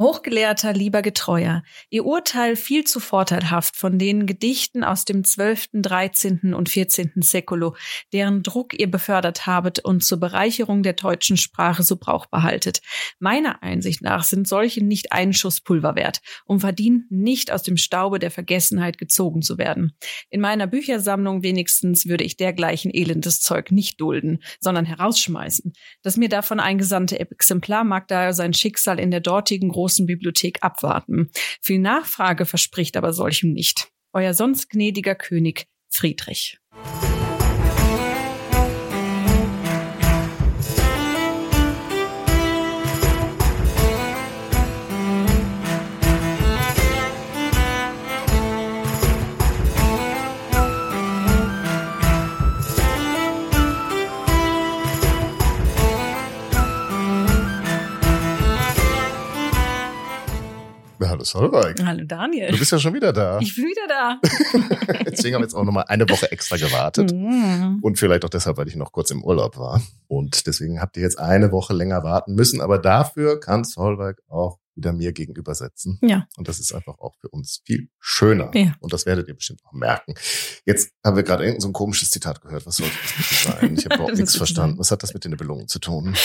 Hochgelehrter, lieber Getreuer, Ihr Urteil viel zu vorteilhaft von den Gedichten aus dem 12., 13. und 14. Säkulo, deren Druck ihr befördert habet und zur Bereicherung der deutschen Sprache so brauchbar haltet. Meiner Einsicht nach sind solche nicht einen Schuss Pulver wert und verdienen nicht aus dem Staube der Vergessenheit gezogen zu werden. In meiner Büchersammlung wenigstens würde ich dergleichen elendes Zeug nicht dulden, sondern herausschmeißen. Das mir davon eingesandte Exemplar mag daher sein Schicksal in der dortigen großen großen Bibliothek abwarten. Viel Nachfrage verspricht aber solchem nicht. Euer sonst gnädiger König Friedrich. Hallo Solveig. Hallo Daniel. Du bist ja schon wieder da. Ich bin wieder da. Deswegen haben wir jetzt auch nochmal eine Woche extra gewartet. Mm. Und vielleicht auch deshalb, weil ich noch kurz im Urlaub war. Und deswegen habt ihr jetzt eine Woche länger warten müssen. Aber dafür kann Solveig auch wieder mir gegenüber sitzen. Ja. Und das ist einfach auch für uns viel schöner. Ja. Und das werdet ihr bestimmt auch merken. Jetzt haben wir gerade irgendein so ein komisches Zitat gehört. Was sollte das bitte sein? Ich habe überhaupt nichts verstanden. Was hat das mit den Nibelungen zu tun?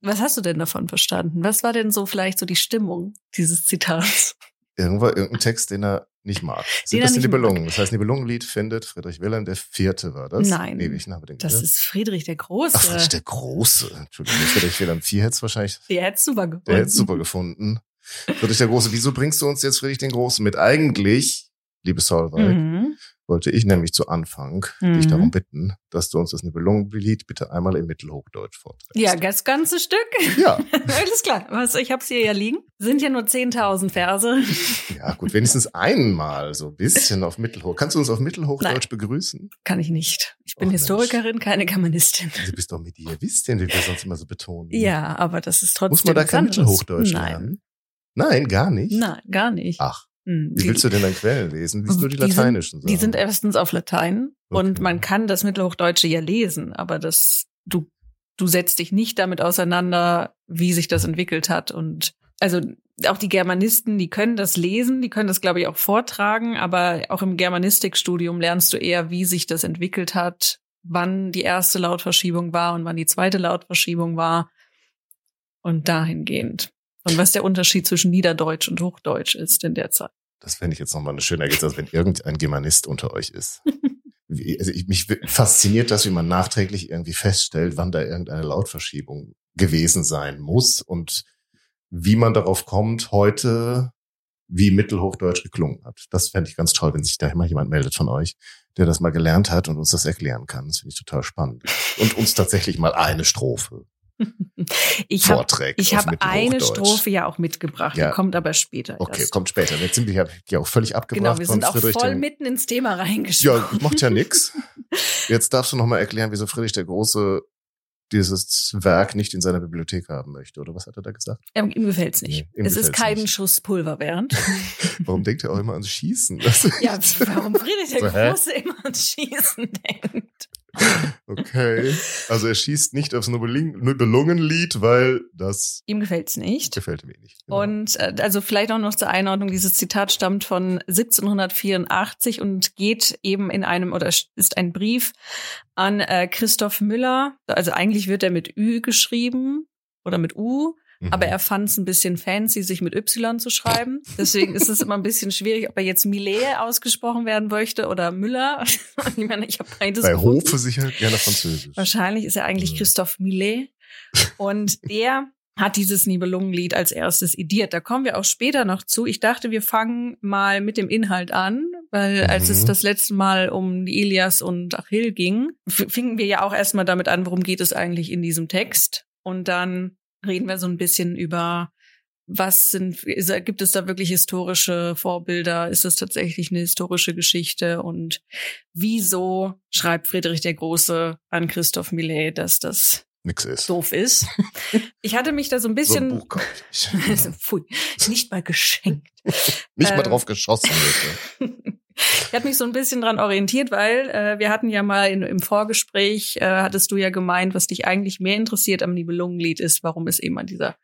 Was hast du denn davon verstanden? Was war denn so vielleicht so die Stimmung dieses Zitats? Irgendwo irgendein Text, den er nicht mag. Sind Den das die. Nibelungen? Das heißt, Nibelungenlied findet Friedrich Wilhelm der Vierte war das? Nein. Nee, welchen haben wir denn Das gehört? ist Friedrich der Große. Ach, Friedrich der Große. Entschuldigung, Friedrich Wilhelm IV hätte es wahrscheinlich, der hätte super gefunden. der hätte es super gefunden. Friedrich der Große, wieso bringst du uns jetzt Friedrich den Großen mit? Eigentlich, liebe Solveig, Mhm. wollte ich nämlich zu Anfang dich Mhm. darum bitten, dass du uns das Nibelungenlied bitte einmal im Mittelhochdeutsch vorträgst. Ja, das ganze Stück. Ja, Alles klar. Was, ich hab's hier ja liegen. Sind ja nur 10.000 Verse. ja, gut, wenigstens einmal so ein bisschen auf Mittelhoch. Kannst du uns auf Mittelhochdeutsch begrüßen? Kann ich nicht. Ich bin Och, Historikerin, keine Germanistin. Du bist doch mit ihr, denn, wie wir sonst immer so betonen. Ja, aber das ist trotzdem Muss man da kein anderes. Mittelhochdeutsch Nein. lernen? Nein, gar nicht. Nein, gar nicht. Ach, Hm, wie die- willst du denn dann Quellen lesen? Liest du die Die sind- lateinischen Die sind erstens auf Latein und Okay. man kann das Mittelhochdeutsche ja lesen, aber das, du, du setzt dich nicht damit auseinander, wie sich das entwickelt hat und also auch die Germanisten, die können das lesen, die können das, glaube ich, auch vortragen, aber auch im Germanistikstudium lernst du eher, wie sich das entwickelt hat, wann die erste Lautverschiebung war und wann die zweite Lautverschiebung war und dahingehend. Und was der Unterschied zwischen Niederdeutsch und Hochdeutsch ist in der Zeit. Das fände ich jetzt nochmal eine schöne Ergebnis, als wenn irgendein Germanist unter euch ist. Wie- Also ich, mich fasziniert das, wie man nachträglich irgendwie feststellt, wann da irgendeine Lautverschiebung gewesen sein muss und wie man darauf kommt, heute wie Mittelhochdeutsch geklungen hat. Das fände ich ganz toll, wenn sich da immer jemand meldet von euch, der das mal gelernt hat und uns das erklären kann. Das finde ich total spannend. Und uns tatsächlich mal eine Strophe Ich habe vorträgt. Ich auf habe eine. Strophe ja auch mitgebracht, Ja. die kommt aber später. Okay, kommt später. Jetzt sind wir ja, ja auch völlig abgebracht Genau, wir sind auch voll dem- mitten ins Thema reingesprungen. Ja, macht ja nix. Jetzt darfst du noch mal erklären, wieso Friedrich der Große dieses Werk nicht in seiner Bibliothek haben möchte, oder was hat er da gesagt? Ähm, ihm gefällt's nicht. Nee, ihm es ist kein nicht. Schuss Pulver, Bernd. Warum denkt er auch immer ans Schießen? Ja, warum Friedrich der So, hä? Große immer ans Schießen denkt. Okay. Also er schießt nicht aufs Nibelung- Nibelungenlied, weil das Ihm gefällt's nicht. gefällt mir nicht. Genau. Und äh, also vielleicht auch noch zur Einordnung, dieses Zitat stammt von 1784 und geht eben in einem oder ist ein Brief an äh, Christoph Müller. Also eigentlich wird er mit Ü geschrieben oder mit U, Mhm. aber er fand es ein bisschen fancy, sich mit Y zu schreiben. Deswegen ist es immer ein bisschen schwierig, ob er jetzt Millet ausgesprochen werden möchte oder Müller. ich meine, ich habe beides Bei gefunden. Hofe sicher gerne Französisch. Wahrscheinlich ist er eigentlich Mhm. Christoph Millet. Und der hat dieses Nibelungenlied als erstes idiert. Da kommen wir auch später noch zu. Ich dachte, wir fangen mal mit dem Inhalt an, weil als es Mhm. das letzte Mal um die Ilias und Achill ging, fingen wir ja auch erstmal damit an, worum geht es eigentlich in diesem Text. Und dann reden wir so ein bisschen über was sind, gibt es da wirklich historische Vorbilder? Ist es tatsächlich eine historische Geschichte? Und wieso schreibt Friedrich der Große an Christoph Millet, dass das Nix ist. doof ist? Ich hatte mich da so ein So ein bisschen, Buch kaufe ich nicht. Pfui, nicht mal geschenkt. nicht mal Ähm. drauf geschossen. Ich hatte mich so ein bisschen dran orientiert, weil äh, wir hatten ja mal in, im Vorgespräch, äh, hattest du ja gemeint, was dich eigentlich mehr interessiert am Nibelungenlied ist, warum es eben an dieser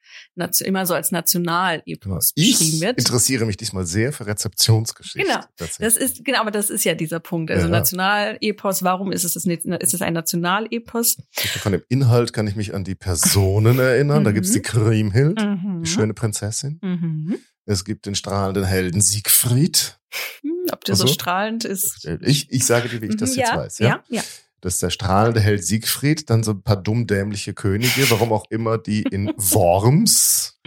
immer so als Nationalepos genau. beschrieben wird. Ich interessiere mich diesmal sehr für Rezeptionsgeschichte. Genau, das ist genau, aber das ist ja dieser Punkt. Also Ja. Nationalepos, warum ist es das ist es ein Nationalepos? Von dem Inhalt kann ich mich an die Personen erinnern. Da Mhm. gibt's die Kriemhild, Mhm. die schöne Prinzessin. Mhm. Es gibt den strahlenden Helden Siegfried. Hm, Ob der so Ach so. strahlend ist. Ich, ich sage dir, wie ich das Mhm, jetzt ja, weiß. Ja? ja, ja. Das ist der strahlende Held Siegfried, dann so ein paar dummdämliche Könige, warum auch immer die in Worms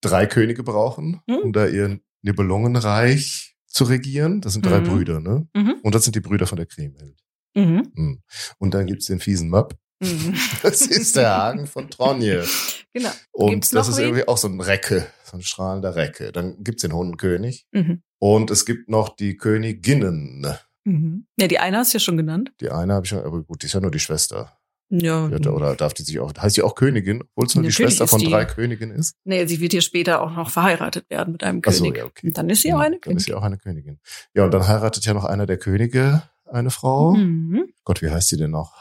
drei Könige brauchen, Hm. um da ihr Nibelungenreich zu regieren. Das sind drei Mhm. Brüder, ne? Mhm. Und das sind die Brüder von der Kriemhild. Mhm. Hm. Und dann gibt's den fiesen Möb. Mhm. Das ist der Hagen von Tronje. Genau. Und Gibt's das ist wen? irgendwie auch so ein Recke, so ein strahlender Recke. Dann gibt's den Hundenkönig. Mhm. Und es gibt noch die Königinnen. Mhm. Ja, die eine hast du ja schon genannt. Die eine habe ich schon, aber gut, die ist ja nur die Schwester. Ja. Hat, oder darf die sich auch, heißt sie auch Königin, obwohl es nur die Schwester von die. drei Königinnen ist? Nee, sie wird hier später auch noch verheiratet werden mit einem Ach so, König. ja, okay. Dann ist sie auch Hm, eine Dann ist Königin. sie auch eine Königin. Ja, und dann heiratet ja noch einer der Könige eine Frau. Mhm. Gott, wie heißt die denn noch?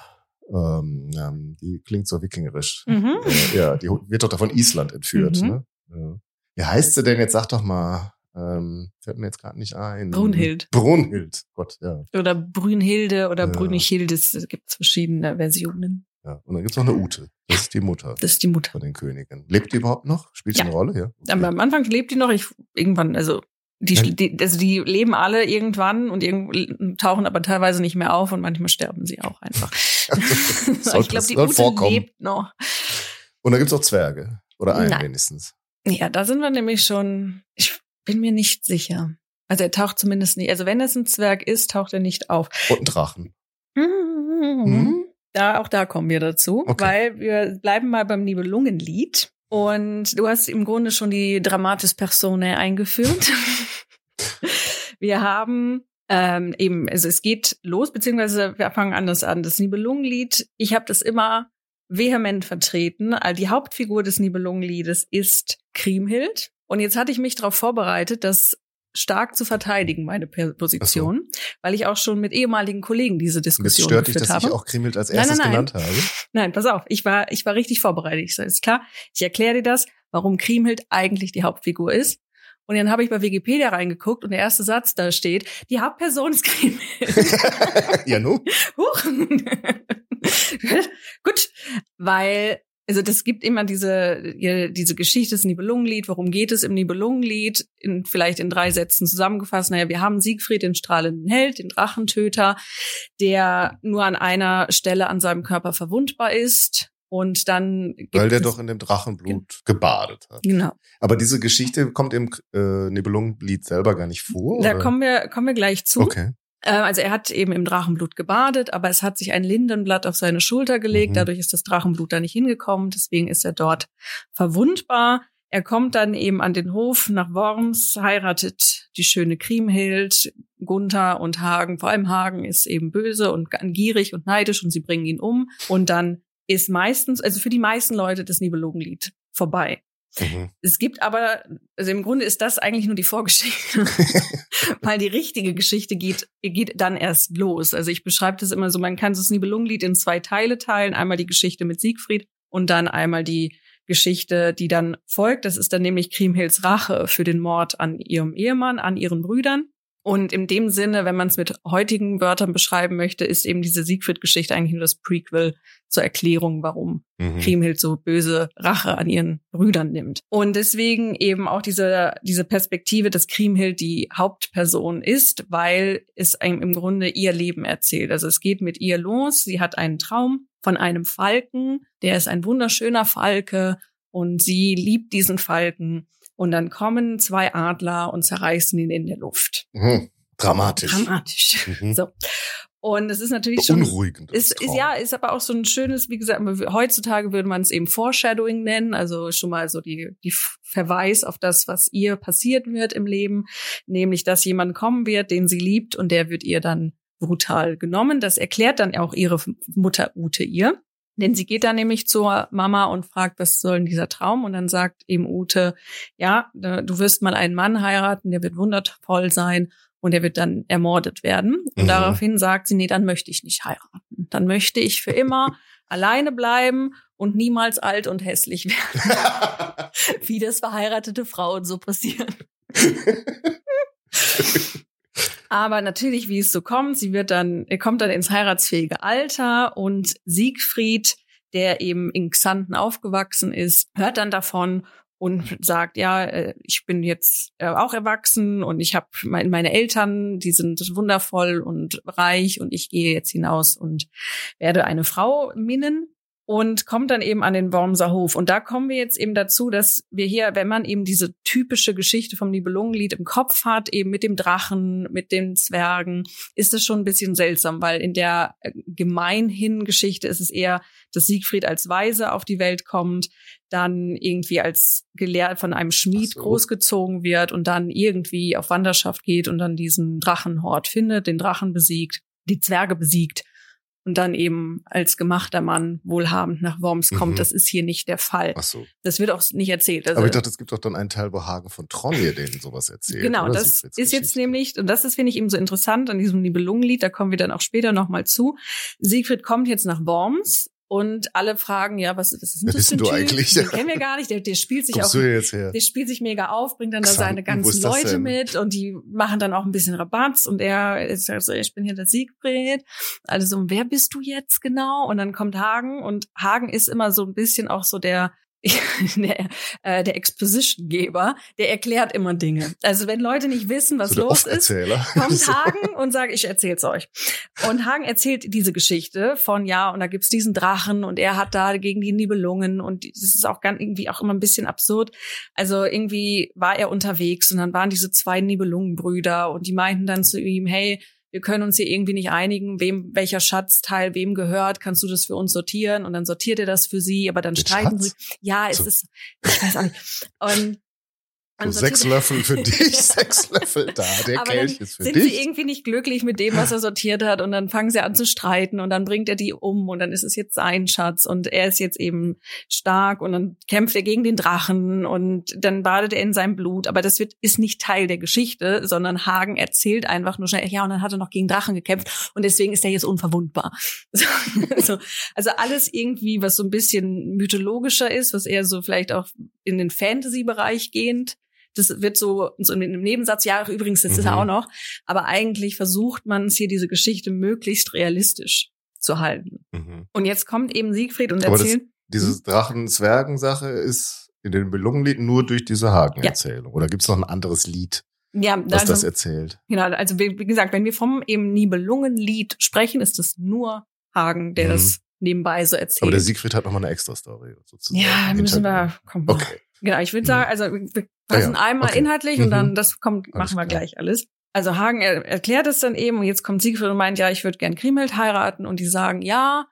Ähm, die klingt so wikingerisch. Mhm. Äh, ja, die wird doch da von Island entführt. Mhm. Ne? Ja. Wie heißt sie denn jetzt? Sag doch mal. Ähm, fällt mir jetzt gerade nicht ein. Brunhild. Brunhild. Gott, ja. Oder Brünnhilde oder Ja. Brünichilde. Es gibt verschiedene Versionen. ja. Und dann gibt's noch eine Ute. Das ist die Mutter Das ist die Mutter. von den Königen. Lebt die überhaupt noch? Spielt sie Ja. eine Rolle? Ja. Okay. Aber am Anfang lebt die noch. Ich irgendwann, also die, die, also die leben alle irgendwann und irgend, tauchen aber teilweise nicht mehr auf und manchmal sterben sie auch einfach. Soll ich glaube, die Ute vorkommen. lebt noch. Und da gibt's auch Zwerge. Oder einen Nein. wenigstens. Ja, da sind wir nämlich schon. Ich bin mir nicht sicher. Also er taucht zumindest nicht. Also wenn es ein Zwerg ist, taucht er nicht auf. Und ein Drachen. Mhm. Da, auch da kommen wir dazu, Okay. weil wir bleiben mal beim Nibelungenlied. Und du hast im Grunde schon die Dramatis Personae eingeführt. wir haben ähm, eben, also es geht los, beziehungsweise wir fangen anders an. Das Nibelungenlied, ich habe das immer vehement vertreten. Also die Hauptfigur des Nibelungenliedes ist Kriemhild. Und jetzt hatte ich mich darauf vorbereitet, das stark zu verteidigen, meine Position, weil ich auch schon mit ehemaligen Kollegen diese Und jetzt Diskussion stört dich, geführt dass habe. ich auch Kriemhild als Nein, erstes nein, nein. genannt habe. Nein, pass auf, ich war, ich war richtig vorbereitet. Ich sage, ist klar, ich erkläre dir das, warum Kriemhild eigentlich die Hauptfigur ist. Und dann habe ich bei Wikipedia reingeguckt und der erste Satz da steht, die Hauptperson ist Kriemhild. ja, nu? Huch. Gut, weil also das gibt immer diese diese Geschichte des Nibelungenlied. Worum geht es im Nibelungenlied? In, vielleicht in drei Sätzen zusammengefasst. Naja, wir haben Siegfried, den strahlenden Held, den Drachentöter, der nur an einer Stelle an seinem Körper verwundbar ist. Und dann Weil der doch in dem Drachenblut gebadet hat. genau. Aber diese Geschichte kommt im äh, Nibelungenlied selber gar nicht vor. Da oder? kommen wir kommen wir gleich zu. Okay. Äh, Also er hat eben im Drachenblut gebadet, aber es hat sich ein Lindenblatt auf seine Schulter gelegt. Mhm. Dadurch ist das Drachenblut da nicht hingekommen. Deswegen ist er dort verwundbar. Er kommt dann eben an den Hof nach Worms, heiratet die schöne Kriemhild, Gunther und Hagen. Vor allem Hagen ist eben böse und gierig und neidisch und sie bringen ihn um. Und dann ist meistens, also für die meisten Leute das Nibelungenlied vorbei. Mhm. Es gibt aber, also im Grunde ist das eigentlich nur die Vorgeschichte, weil die richtige Geschichte geht, geht dann erst los. Also ich beschreibe das immer so, man kann das Nibelungenlied in zwei Teile teilen. Einmal die Geschichte mit Siegfried und dann einmal die Geschichte, die dann folgt. Das ist dann nämlich Kriemhilds Rache für den Mord an ihrem Ehemann, an ihren Brüdern. Und in dem Sinne, wenn man es mit heutigen Wörtern beschreiben möchte, ist eben diese Siegfried-Geschichte eigentlich nur das Prequel zur Erklärung, warum Mhm. Kriemhild so böse Rache an ihren Brüdern nimmt. Und deswegen eben auch diese, diese Perspektive, dass Kriemhild die Hauptperson ist, weil es einem im Grunde ihr Leben erzählt. Also es geht mit ihr los. Sie hat einen Traum von einem Falken. Der ist ein wunderschöner Falke und sie liebt diesen Falken. Und dann kommen zwei Adler und zerreißen ihn in der Luft. Mhm. Dramatisch. Dramatisch. Mhm. So. Und es ist natürlich schon Beunruhigend. ist, ist ja, ist aber auch so ein schönes, wie gesagt, heutzutage würde man es eben Foreshadowing nennen, also schon mal so die, die Verweis auf das, was ihr passiert wird im Leben, nämlich, dass jemand kommen wird, den sie liebt und der wird ihr dann brutal genommen. Das erklärt dann auch ihre Mutter Ute ihr. Denn sie geht dann nämlich zur Mama und fragt, was soll denn dieser Traum? Und dann sagt eben Ute, ja, du wirst mal einen Mann heiraten, der wird wundervoll sein und er wird dann ermordet werden. Und mhm. daraufhin sagt sie, nee, dann möchte ich nicht heiraten. Dann möchte ich für immer alleine bleiben und niemals alt und hässlich werden. Wie das verheiratete Frauen so passieren. Aber natürlich, wie es so kommt, sie wird dann, er kommt dann ins heiratsfähige Alter und Siegfried, der eben in Xanten aufgewachsen ist, hört dann davon und sagt, ja, äh, ich bin jetzt äh, auch erwachsen und ich habe meine Eltern, die sind wundervoll und reich und ich gehe jetzt hinaus und werde eine Frau minnen und kommt dann eben an den Wormser Hof. Und da kommen wir jetzt eben dazu, dass wir hier, wenn man eben diese typische Geschichte vom Nibelungenlied im Kopf hat, eben mit dem Drachen, mit den Zwergen, ist es schon ein bisschen seltsam, weil in der äh, gemeinhin Geschichte ist es eher, dass Siegfried als Weise auf die Welt kommt, dann irgendwie als gelehrt von einem Schmied so. großgezogen wird und dann irgendwie auf Wanderschaft geht und dann diesen Drachenhort findet, den Drachen besiegt, die Zwerge besiegt und dann eben als gemachter Mann wohlhabend nach Worms kommt. Mhm. Das ist hier nicht der Fall. Ach so. Das wird auch nicht erzählt. Also, Aber ich dachte, es gibt doch dann einen Teil, wo Hagen von Tronje denen sowas erzählt. Genau, das ist jetzt nämlich, und das ist, finde ich, eben so interessant an diesem Nibelungenlied, da kommen wir dann auch später nochmal zu. Siegfried kommt jetzt nach Worms und alle fragen, ja, was, was ist denn das für ein du typ? eigentlich? Den kennen wir gar nicht. Der, der spielt sich Kommst auch, der spielt sich mega auf, bringt dann da seine ganzen Leute mit und die machen dann auch ein bisschen Rabatz und er ist also, ich bin hier der Siegfried. Also, wer bist du jetzt genau? Und dann kommt Hagen und Hagen ist immer so ein bisschen auch so der, der, äh, der Exposition-Geber, der erklärt immer Dinge. Also wenn Leute nicht wissen, was so los ist, kommt. Hagen und sagt, ich erzähl's euch. Und Hagen erzählt diese Geschichte von, ja, und da gibt's diesen Drachen und er hat da gegen die Nibelungen und das ist auch ganz irgendwie auch immer ein bisschen absurd. Also irgendwie war er unterwegs und dann waren diese zwei Nibelungenbrüder und die meinten dann zu ihm, hey, wir können uns hier irgendwie nicht einigen, wem welcher Schatzteil wem gehört, kannst du das für uns sortieren? Und dann sortiert er das für sie, aber dann streiten sie. Ja, es so. ist, ich weiß auch nicht. Und so sechs Löffel für dich, sechs Löffel da, der Aber Kelch ist für sind dich. Sind sie irgendwie nicht glücklich mit dem, was er sortiert hat und dann fangen sie an zu streiten und dann bringt er die um und dann ist es jetzt sein Schatz und er ist jetzt eben stark und dann kämpft er gegen den Drachen und dann badet er in seinem Blut. Aber das wird, ist nicht Teil der Geschichte, sondern Hagen erzählt einfach nur schnell, ja, und dann hat er noch gegen Drachen gekämpft und deswegen ist er jetzt unverwundbar. So, also alles irgendwie, was so ein bisschen mythologischer ist, was eher so vielleicht auch in den Fantasy-Bereich gehend das wird so, so in einem Nebensatz, ja, übrigens, das mhm. ist er auch noch. Aber eigentlich versucht man es hier, diese Geschichte möglichst realistisch zu halten. Mhm. Und jetzt kommt eben Siegfried und erzählt. Das, diese hm? Drachen-Zwergen-Sache ist in den Belungenlieden nur durch diese Hagen-Erzählung. Ja. Oder gibt es noch ein anderes Lied? Ja, was also, das erzählt. Genau, also wie, wie, gesagt, wenn wir vom eben Nibelungenlied sprechen, ist es nur Hagen, der mhm. das nebenbei so erzählt. Aber der Siegfried hat nochmal eine extra Story sozusagen. Ja, müssen wir, komm. Okay. Genau, ich würde sagen, also wir fassen ja, ja. einmal okay. inhaltlich und dann mhm. das kommt, alles machen wir klar. gleich alles. Also Hagen er, erklärt es dann eben und jetzt kommt Siegfried und meint, ja, ich würde gern Kriemhild heiraten und die sagen, ja,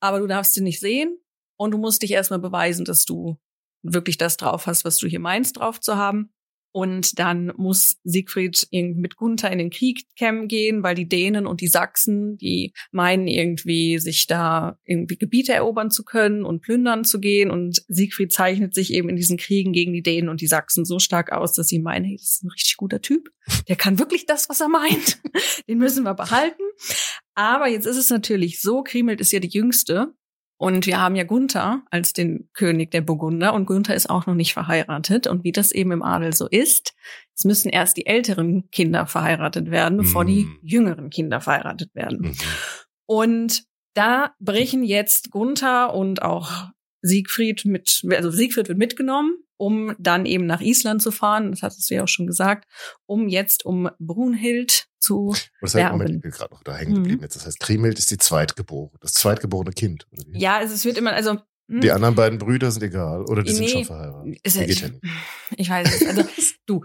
aber du darfst sie nicht sehen und du musst dich erstmal beweisen, dass du wirklich das drauf hast, was du hier meinst, drauf zu haben. Und dann muss Siegfried mit Gunther in den Krieg gehen, weil die Dänen und die Sachsen, die meinen irgendwie, sich da irgendwie Gebiete erobern zu können und plündern zu gehen. Und Siegfried zeichnet sich eben in diesen Kriegen gegen die Dänen und die Sachsen so stark aus, dass sie meinen, hey, das ist ein richtig guter Typ. Der kann wirklich das, was er meint. Den müssen wir behalten. Aber jetzt ist es natürlich so, Kriemhild ist ja die Jüngste und wir haben ja Gunther als den König der Burgunder und Gunther ist auch noch nicht verheiratet. Und wie das eben im Adel so ist, es müssen erst die älteren Kinder verheiratet werden, bevor mm. die jüngeren Kinder verheiratet werden. Mm. Und da brechen jetzt Gunther und auch Siegfried mit, also Siegfried wird mitgenommen um dann eben nach Island zu fahren, das hattest du ja auch schon gesagt, um jetzt um Brunhild zu das heißt, Moment, ich gerade noch da hängen geblieben mhm. jetzt. Das heißt, Kriemhild ist die Zweitgeborene, das zweitgeborene Kind. Ja, also es wird immer, also hm? die anderen beiden Brüder sind egal oder die nee, sind schon verheiratet. Ist, ich, ja ich weiß es. Also du,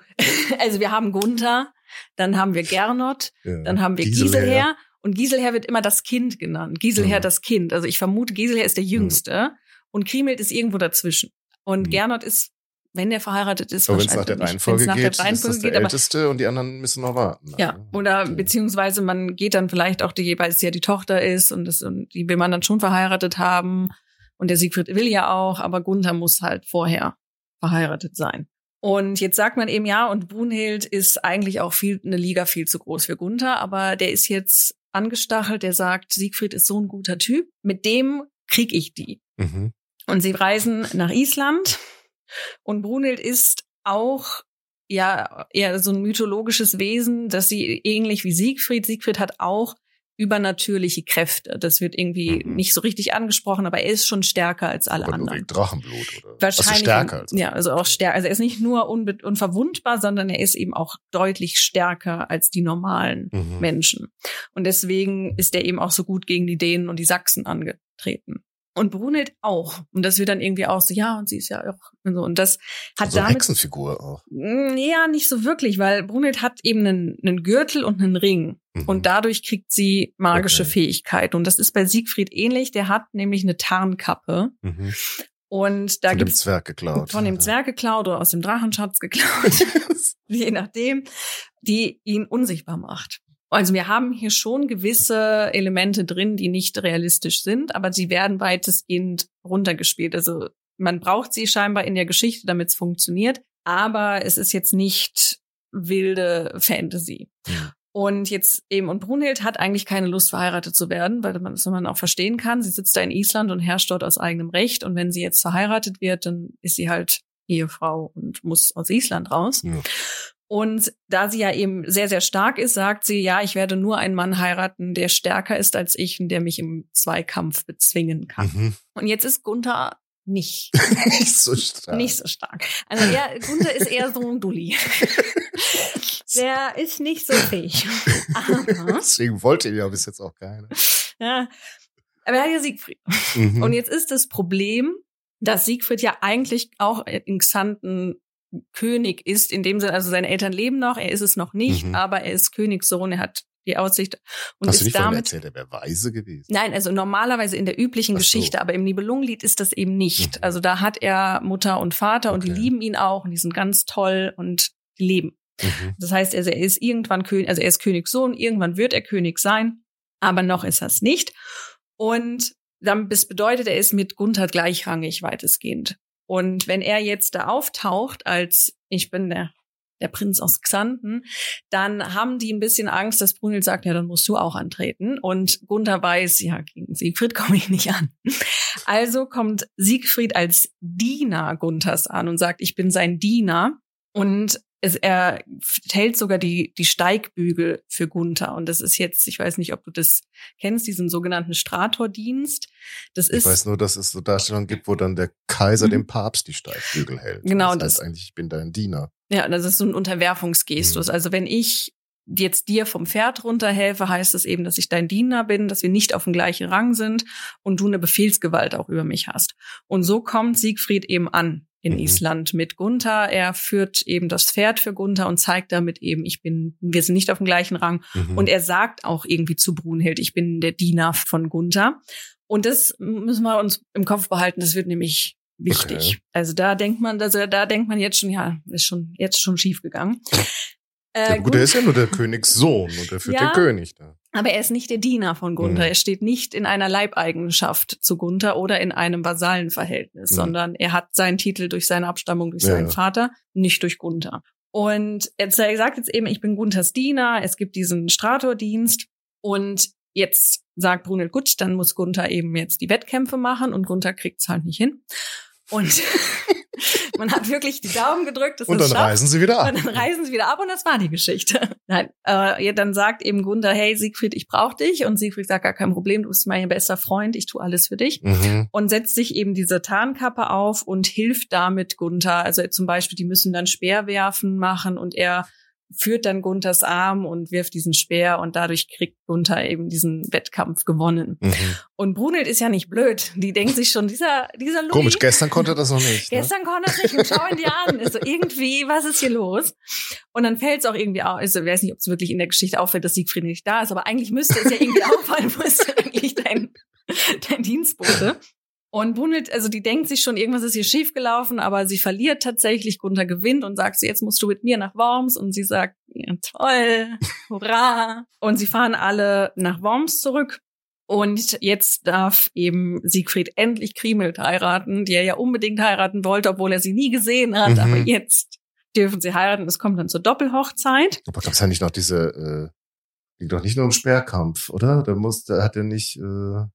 also wir haben Gunther, dann haben wir Gernot, ja, dann haben wir Giselher. Giselher und Giselher wird immer das Kind genannt. Giselher mhm. das Kind. Also ich vermute, Giselher ist der mhm. Jüngste mhm. und Kriemhild ist irgendwo dazwischen. Und mhm. Gernot ist wenn der verheiratet ist, Aber wenn es nach der Reihenfolge nach geht, der Reihenfolge ist das der geht, Älteste und die anderen müssen noch warten. ja, oder beziehungsweise man geht dann vielleicht auch die, weil es ja die Tochter ist und, das, und die will man dann schon verheiratet haben und der Siegfried will ja auch, aber Gunther muss halt vorher verheiratet sein. Und jetzt sagt man eben ja, und Brunhild ist eigentlich auch viel eine Liga viel zu groß für Gunther, aber der ist jetzt angestachelt, der sagt, Siegfried ist so ein guter Typ, mit dem krieg ich die. Mhm. Und sie reisen nach Island und Brunhild ist auch ja eher so ein mythologisches Wesen, dass sie ähnlich wie Siegfried, Siegfried hat auch übernatürliche Kräfte. Das wird irgendwie Mhm. nicht so richtig angesprochen, aber er ist schon stärker als alle Aber nur anderen. wegen Drachenblut, oder? Wahrscheinlich. Also stärker als ja, also auch stärker. Also er ist nicht nur unverwundbar, sondern er ist eben auch deutlich stärker als die normalen Mhm. Menschen. Und deswegen ist er eben auch so gut gegen die Dänen und die Sachsen angetreten. Und Brunhild auch. Und das wird dann irgendwie auch so, ja, und sie ist ja auch und so. Und das hat so eine damit Hexenfigur auch. Mm, Ja, nicht so wirklich, weil Brunhild hat eben einen, einen Gürtel und einen Ring. Mhm. Und dadurch kriegt sie magische Okay. Fähigkeiten. Und das ist bei Siegfried ähnlich. Der hat nämlich eine Tarnkappe. Mhm. Und da Von dem gibt's Zwerg geklaut. von dem Zwerg geklaut oder aus dem Drachenschatz geklaut, je nachdem, die ihn unsichtbar macht. Also wir haben hier schon gewisse Elemente drin, die nicht realistisch sind, aber sie werden weitestgehend runtergespielt. Also man braucht sie scheinbar in der Geschichte, damit es funktioniert, aber es ist jetzt nicht wilde Fantasy. Und jetzt eben, und Brunhild hat eigentlich keine Lust, verheiratet zu werden, weil man das man auch verstehen kann. Sie sitzt da in Island und herrscht dort aus eigenem Recht. Und wenn sie jetzt verheiratet wird, dann ist sie halt Ehefrau und muss aus Island raus. Ja. Und da sie ja eben sehr, sehr stark ist, sagt sie, ja, ich werde nur einen Mann heiraten, der stärker ist als ich und der mich im Zweikampf bezwingen kann. Mhm. Und jetzt ist Gunther nicht, Nicht so stark. nicht so stark. Also er, Gunther ist eher so ein Dulli. Der ist nicht so fähig. Aber, Deswegen wollte ihn ja bis jetzt auch keiner. ja, aber er hat ja Siegfried. Mhm. Und jetzt ist das Problem, dass Siegfried ja eigentlich auch in Xanten König ist, in dem Sinne, also seine Eltern leben noch, er ist es noch nicht, Mhm. aber er ist Königssohn, er hat die Aussicht und Hast du ist nicht vorhin damit. erzählt, er wäre weise gewesen? Nein, also normalerweise in der üblichen so. Geschichte, aber im Nibelungenlied ist das eben nicht. Mhm. Also da hat er Mutter und Vater und die Okay. lieben ihn auch und die sind ganz toll und die leben. Mhm. Das heißt, also er ist irgendwann König, also er ist Königssohn, irgendwann wird er König sein, aber noch ist er es nicht. Und dann, das bedeutet, er ist mit Gunther gleichrangig weitestgehend. Und wenn er jetzt da auftaucht als ich bin der der Prinz aus Xanten, dann haben die ein bisschen Angst, dass Brunhild sagt, ja, dann musst du auch antreten. Und Gunther weiß, ja, gegen Siegfried komme ich nicht an. Also kommt Siegfried als Diener Gunthers an und sagt, ich bin sein Diener. Und es, er hält sogar die, die Steigbügel für Gunther. Und das ist jetzt, ich weiß nicht, ob du das kennst, diesen sogenannten Stratordienst. Das Ich ist, weiß nur, dass es so Darstellungen gibt, wo dann der Kaiser Mhm. dem Papst die Steigbügel hält. Genau, das heißt das- eigentlich, ich bin dein Diener. ja, das ist so ein Unterwerfungsgestus. Mhm. Also wenn ich jetzt dir vom Pferd runterhelfe, heißt es eben, dass ich dein Diener bin, dass wir nicht auf dem gleichen Rang sind und du eine Befehlsgewalt auch über mich hast. Und so kommt Siegfried eben an in Mhm. Island mit Gunther. Er führt eben das Pferd für Gunther und zeigt damit eben, ich bin, wir sind nicht auf dem gleichen Rang. Mhm. Und er sagt auch irgendwie zu Brunhild, ich bin der Diener von Gunther. Und das müssen wir uns im Kopf behalten. Das wird nämlich wichtig. Okay. Also da denkt man, also da denkt man jetzt schon, ja, ist schon jetzt schon schief gegangen. ja, Äh, gut, er ist ja nur der Königssohn und er führt Ja. den König da. Aber er ist nicht der Diener von Gunther. Mhm. Er steht nicht in einer Leibeigenschaft zu Gunther oder in einem Vasallenverhältnis, Mhm. sondern er hat seinen Titel durch seine Abstammung durch Ja, seinen. Vater, nicht durch Gunther. Und er sagt jetzt eben, ich bin Gunthers Diener, es gibt diesen Stratordienst und jetzt sagt Brunel, gut, dann muss Gunther eben jetzt die Wettkämpfe machen und Gunther kriegt's halt nicht hin. Und man hat wirklich die Daumen gedrückt, dass Und dann schafft. reisen sie wieder ab. Und dann reisen sie wieder ab und das war die Geschichte. Nein, äh, ja, dann sagt eben Gunther, hey Siegfried, ich brauche dich. Und Siegfried sagt, gar kein Problem, du bist mein bester Freund, ich tue alles für dich. Mhm. Und setzt sich eben diese Tarnkappe auf und hilft damit Gunther. Also zum Beispiel, die müssen dann Speerwerfen machen und er führt dann Gunthers Arm und wirft diesen Speer und dadurch kriegt Gunther eben diesen Wettkampf gewonnen. Mhm. Und Brunhild ist ja nicht blöd. Die denkt sich schon, dieser, dieser Louis, Komisch, gestern konnte er das noch nicht. Ne? Gestern konnte er nicht und schau ihn dir an. Also irgendwie, was ist hier los? Und dann fällt es auch irgendwie auf, also ich weiß nicht, ob es wirklich in der Geschichte auffällt, dass Siegfried nicht da ist, aber eigentlich müsste es ja irgendwie auffallen, wo ist eigentlich dein, dein Dienstbote? Und Brunhild, also die denkt sich schon, irgendwas ist hier schiefgelaufen, aber sie verliert tatsächlich. Gunther gewinnt und sagt, jetzt musst du mit mir nach Worms. Und sie sagt, ja, toll, hurra. Und sie fahren alle nach Worms zurück. Und jetzt darf eben Siegfried endlich Kriemhild heiraten, die er ja unbedingt heiraten wollte, obwohl er sie nie gesehen hat. Mhm. Aber jetzt dürfen sie heiraten. Es kommt dann zur Doppelhochzeit. Aber gab es ja nicht noch diese, äh, ging doch nicht nur um Sperrkampf, oder? Da muss, da hat er nicht, äh,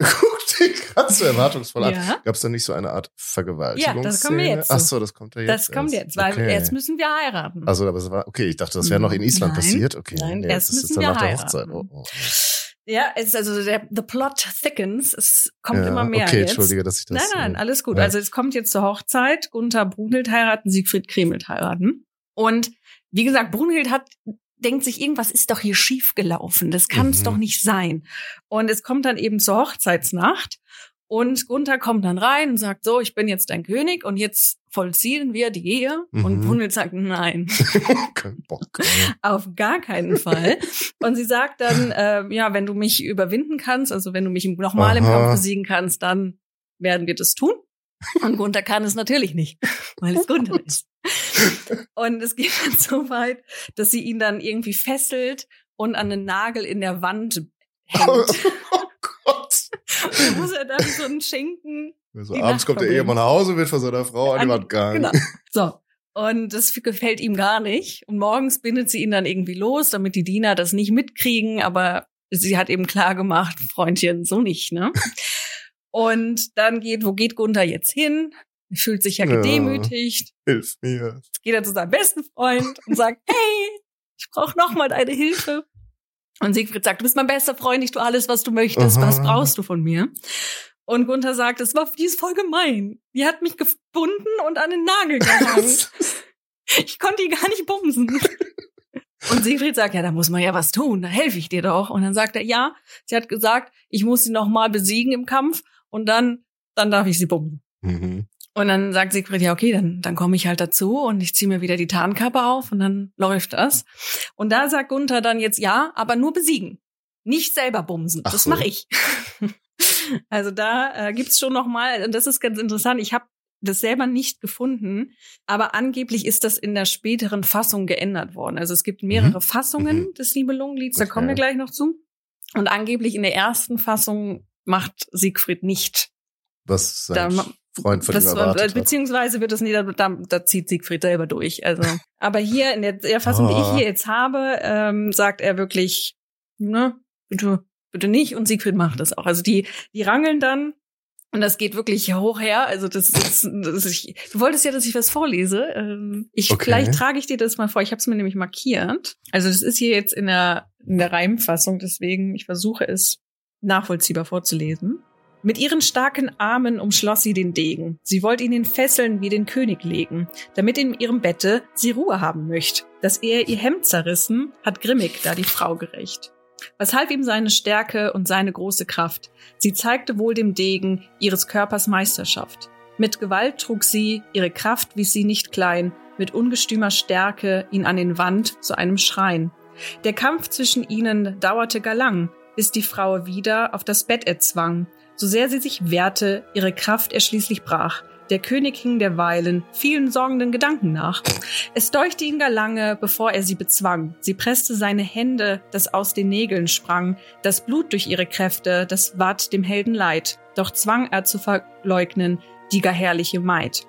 ganz so erwartungsvoll an. Ja. Gab es da nicht so eine Art Vergewaltigung? Ja, das kommt jetzt. Ach so, das kommt ja jetzt. Das kommt jetzt, weil okay. jetzt müssen wir heiraten. Also, aber es war, okay, ich dachte, das wäre noch in Island Nein. passiert. Okay, Nein, nee, erst müssen wir heiraten. Oh, oh, oh. Ja, es ist also der the plot thickens. Es kommt ja, immer mehr okay, jetzt. entschuldige, dass ich das. Nein, nein, alles gut. Ja. Also es kommt jetzt zur Hochzeit. Gunther Brunhild heiraten, Siegfried Kremelt heiraten. Und wie gesagt, Brunhild hat denkt sich, irgendwas ist doch hier schief gelaufen. Das kann es mhm. doch nicht sein. Und es kommt dann eben zur Hochzeitsnacht und Gunther kommt dann rein und sagt, so, ich bin jetzt dein König und jetzt vollziehen wir die Ehe. Mhm. Und Brunhild sagt, nein. Kein Bock. Auf gar keinen Fall. und sie sagt dann, äh, ja, wenn du mich überwinden kannst, also wenn du mich nochmal im Kampf besiegen kannst, dann werden wir das tun. Und Gunther kann es natürlich nicht, weil es Gunther ist. Und es geht dann so weit, dass sie ihn dann irgendwie fesselt und an einen Nagel in der Wand hängt. Oh Gott. Und muss er dann so einen Schinken. Also abends kommt der Ehemann nach Hause, wird von seiner Frau an, die Wand gehangen. Genau. So. Und das gefällt ihm gar nicht. Und morgens bindet sie ihn dann irgendwie los, damit die Diener das nicht mitkriegen. Aber sie hat eben klar gemacht, Freundchen, so nicht, ne? Und dann geht, wo geht Gunther jetzt hin? Er fühlt sich ja gedemütigt. Ja, hilf mir. Jetzt geht er zu seinem besten Freund und sagt, hey, ich brauche noch mal deine Hilfe. Und Siegfried sagt, du bist mein bester Freund, ich tue alles, was du möchtest. Aha. Was brauchst du von mir? Und Gunther sagt, es war, die ist voll gemein. Die hat mich gebunden und an den Nagel gehangen. ich konnte die gar nicht bumsen. Und Siegfried sagt, ja, da muss man ja was tun, da helfe ich dir doch. Und dann sagt er, ja, sie hat gesagt, ich muss sie noch mal besiegen im Kampf und dann, dann darf ich sie bumsen. Mhm. Und dann sagt Siegfried, ja, okay, dann, dann komme ich halt dazu und ich ziehe mir wieder die Tarnkappe auf und dann läuft das. Und da sagt Gunther dann jetzt, ja, aber nur besiegen. Nicht selber bumsen. Ach das so. mache ich. also da äh, gibt's schon noch mal, und das ist ganz interessant, ich habe das selber nicht gefunden, aber angeblich ist das in der späteren Fassung geändert worden. Also es gibt mehrere mhm. Fassungen mhm. des Nibelungenlieds, da kommen wir gleich noch zu. Und angeblich in der ersten Fassung macht Siegfried nicht. Was sein da, Freund von das, ihm erwartet Beziehungsweise wird es nie, da, da zieht Siegfried selber durch. Also, aber hier in der, der Fassung, oh. die ich ah. hier jetzt habe, ähm, sagt er wirklich, ne, bitte, bitte nicht. Und Siegfried macht das auch. Also die, die rangeln dann. Und das geht wirklich hoch her. Also das ist, das ist ich, du wolltest ja, dass ich was vorlese. Ähm, ich okay. vielleicht trage ich dir das mal vor. Ich habe es mir nämlich markiert. Also das ist hier jetzt in der in der Reimfassung. Deswegen ich versuche es nachvollziehbar vorzulesen. Mit ihren starken Armen umschloss sie den Degen. Sie wollte ihn in Fesseln wie den König legen, damit in ihrem Bette sie Ruhe haben möcht. Dass er ihr Hemd zerrissen, hat grimmig da die Frau gerecht. Was half ihm seine Stärke und seine große Kraft? Sie zeigte wohl dem Degen ihres Körpers Meisterschaft. Mit Gewalt trug sie, ihre Kraft wies sie nicht klein, mit ungestümer Stärke ihn an den Wand zu einem Schrein. Der Kampf zwischen ihnen dauerte gar lang, bis die Frau wieder auf das Bett erzwang, so sehr sie sich wehrte, ihre Kraft er schließlich brach. Der König hing derweilen vielen sorgenden Gedanken nach. Es deuchte ihn gar lange, bevor er sie bezwang. Sie presste seine Hände, das aus den Nägeln sprang, das Blut durch ihre Kräfte, das ward dem Helden leid. Doch zwang er zu verleugnen die gar herrliche Maid.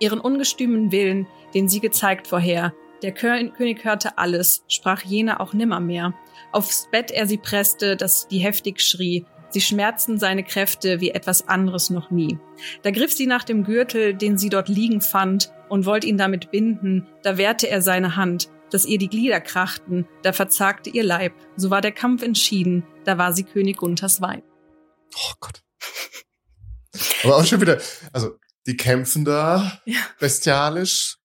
Ihren ungestümen Willen, den sie gezeigt vorher, der König hörte alles, sprach jener auch nimmermehr. Aufs Bett er sie presste, dass die heftig schrie, Sie schmerzten seine Kräfte wie etwas anderes noch nie. Da griff sie nach dem Gürtel, den sie dort liegen fand, und wollte ihn damit binden, da wehrte er seine Hand, dass ihr die Glieder krachten, da verzagte ihr Leib, so war der Kampf entschieden, da war sie König Gunthers Weib. Oh Gott. Aber auch schon wieder, also die kämpfen da ja. bestialisch.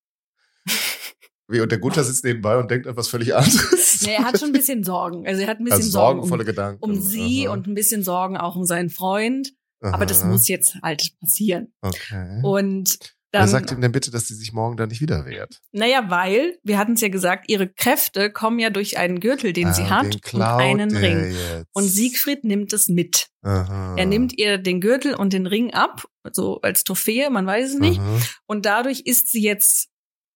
Wie, und der Gunther sitzt nebenbei und denkt etwas völlig anderes. Nee, er hat schon ein bisschen Sorgen. Also er hat ein bisschen also Sorgen um, Gedanken. um sie Aha. und ein bisschen Sorgen auch um seinen Freund. Aha. Aber das muss jetzt halt passieren. Okay. Und Dann, Wer sagt ihm denn bitte, dass sie sich morgen da nicht wieder wehrt? Naja, weil, wir hatten es ja gesagt, ihre Kräfte kommen ja durch einen Gürtel, den sie Ah, hat den und einen Ring. Jetzt. Und Siegfried nimmt es mit. Aha. Er nimmt ihr den Gürtel und den Ring ab, so als Trophäe, man weiß es nicht. Aha. Und dadurch ist sie jetzt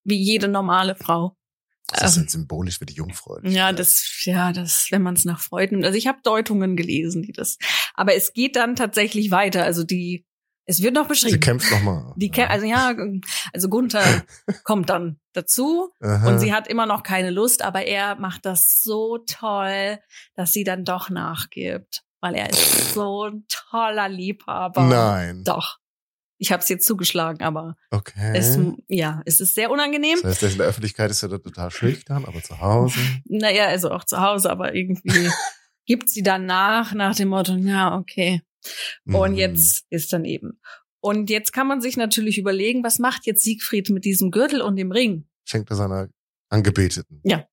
wie jede normale Frau. Das ist Ähm, jetzt symbolisch für die Jungfrau. Ja, das, ja, das, wenn man es nach Freud nimmt. Also ich habe Deutungen gelesen, die das. Aber es geht dann tatsächlich weiter. Also die, es wird noch Sie beschrieben. kämpft nochmal. Die, Kä- also ja, also Gunther kommt dann dazu Aha. und sie hat immer noch keine Lust, aber er macht das so toll, dass sie dann doch nachgibt, weil er ist so ein toller Liebhaber. Nein. Doch. Ich habe es jetzt zugeschlagen, aber Okay. es, ja, es ist sehr unangenehm. das heißt, in der Öffentlichkeit ist er total schüchtern, aber zu Hause. Naja, also auch zu Hause, aber irgendwie gibt sie dann nach, nach dem Motto, ja, okay. Und Mhm. jetzt ist dann eben. Und jetzt kann man sich natürlich überlegen, was macht jetzt Siegfried mit diesem Gürtel und dem Ring? Schenkt er seiner Angebeteten. Ja.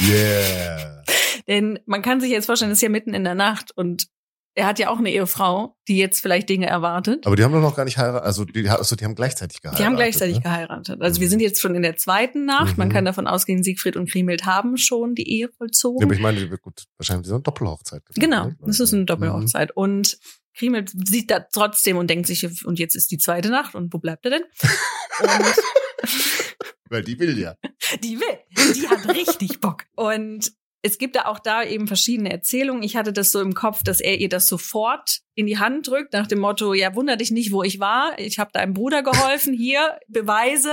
Yeah. Denn man kann sich jetzt vorstellen, es ist ja mitten in der Nacht und er hat ja auch eine Ehefrau, die jetzt vielleicht Dinge erwartet. Aber die haben doch noch gar nicht heiratet. Also die, also die haben gleichzeitig geheiratet. Die haben gleichzeitig ne? geheiratet. Also Mhm. wir sind jetzt schon in der zweiten Nacht. Man Mhm. kann davon ausgehen, Siegfried und Kriemhild haben schon die Ehe Ja, vollzogen. aber ich meine, gut, wahrscheinlich so eine Doppelhochzeit. Genau, ne? das ist eine Mhm. Doppelhochzeit. Und Kriemhild sieht da trotzdem und denkt sich, und jetzt ist die zweite Nacht und wo bleibt er denn? Weil die will ja. die will, die hat richtig Bock. Und es gibt da auch da eben verschiedene Erzählungen. Ich hatte das so im Kopf, dass er ihr das sofort in die Hand drückt, nach dem Motto, ja, wunder dich nicht, wo ich war. Ich habe deinem Bruder geholfen, hier, Beweise.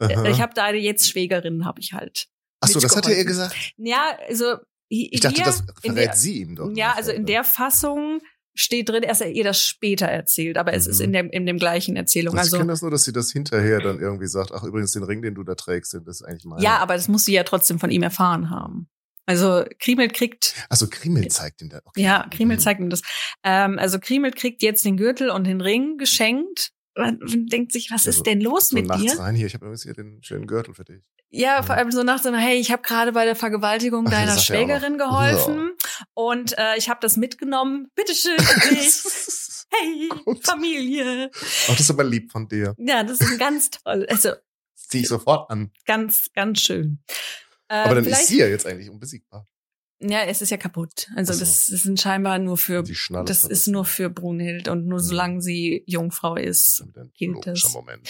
Aha. Ich habe da jetzt Schwägerin, habe ich halt. Ach so, das hat er ihr gesagt. Ja, also Ich dachte, hier, das verrät der, sie ihm doch. Ja, also in der Fassung steht drin, dass er ihr das später erzählt, aber es Mhm. ist in dem, in dem gleichen Erzählung. ich Also, kenne das nur, dass sie das hinterher dann irgendwie sagt, ach übrigens, den Ring, den du da trägst, den- das ist eigentlich mein. ja, aber das muss sie ja trotzdem von ihm erfahren haben. Also Kriemel kriegt, Ach so, Kriemel zeigt ihm da. Okay. ja, Kriemel Mhm. zeigt ihm das. Ähm, also Kriemel kriegt jetzt den Gürtel und den Ring geschenkt und denkt sich, was Also, ist denn los So mit nachts dir? rein, hier, ich habe übrigens hier den schönen Gürtel für dich. Ja, vor allem so nach so, hey, ich habe gerade bei der Vergewaltigung Ach, das deiner er auch noch. Schwägerin geholfen und äh, ich habe das mitgenommen. Bitteschön für dich. Hey, Gut. Familie. Ach, das ist aber lieb von dir. Ja, das ist ganz toll. Also Das zieh ich sofort an. ganz, ganz schön. Äh, Aber dann ist sie ja jetzt eigentlich unbesiegbar. Ja, es ist ja kaputt. Also so. das, das sind scheinbar nur für das da ist nur für Brunhild und nur Mhm. solange sie Jungfrau Das ist. ein gilt das. Moment.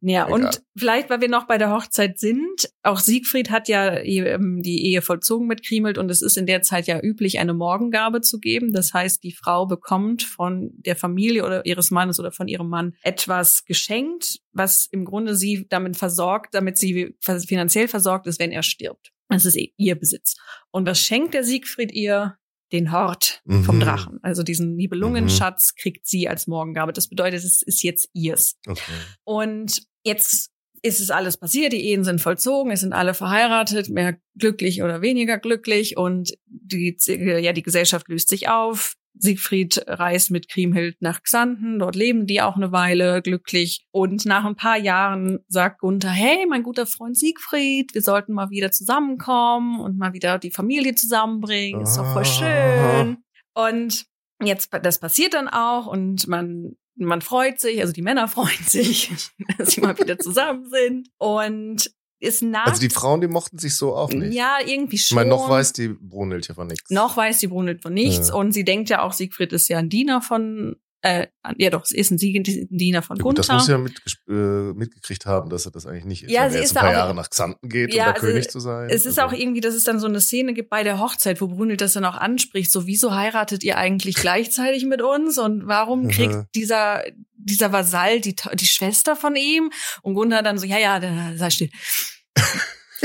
Ja, Egal. und vielleicht, weil wir noch bei der Hochzeit sind, auch Siegfried hat ja ähm, die Ehe vollzogen mit Kriemhild und es ist in der Zeit ja üblich, eine Morgengabe zu geben. Das heißt, die Frau bekommt von der Familie oder ihres Mannes oder von ihrem Mann etwas geschenkt, was im Grunde sie damit versorgt, damit sie finanziell versorgt ist, wenn er stirbt. Das ist ihr Besitz. Und was schenkt der Siegfried ihr? Den Hort vom Mhm. Drachen. Also diesen Nibelungenschatz kriegt sie als Morgengabe. Das bedeutet, es ist jetzt ihrs. Okay. Und jetzt ist es alles passiert, die Ehen sind vollzogen, es sind alle verheiratet, mehr glücklich oder weniger glücklich und die, ja, die Gesellschaft löst sich auf. Siegfried reist mit Kriemhild nach Xanten, dort leben die auch eine Weile glücklich. Und nach ein paar Jahren sagt Gunther, hey, mein guter Freund Siegfried, wir sollten mal wieder zusammenkommen und mal wieder die Familie zusammenbringen, ist doch voll schön. Und jetzt, das passiert dann auch und man man freut sich, also die Männer freuen sich, dass sie mal wieder zusammen sind. Und ist nach. Also die Frauen, die mochten sich so auch nicht. Ja, irgendwie Ich schon. meine, noch weiß die Brunhild ja von nichts. Noch weiß die Brunhild von nichts. Ja. Und sie denkt ja auch, Siegfried ist ja ein Diener von, äh, ja doch, sie ist ein Diener von Ja, gut, das Gunther. muss sie ja mitges- äh, mitgekriegt haben, dass er das eigentlich nicht ist. Ja, sie er ist ein paar da auch- Jahre nach Xanten geht, Ja, um da also König zu sein. Es ist Also- auch irgendwie, dass es dann so eine Szene gibt bei der Hochzeit, wo Brunhild das dann auch anspricht, so wieso heiratet ihr eigentlich gleichzeitig mit uns und warum kriegt dieser dieser Vasall die die Schwester von ihm und Gunther dann so ja ja da- sei still.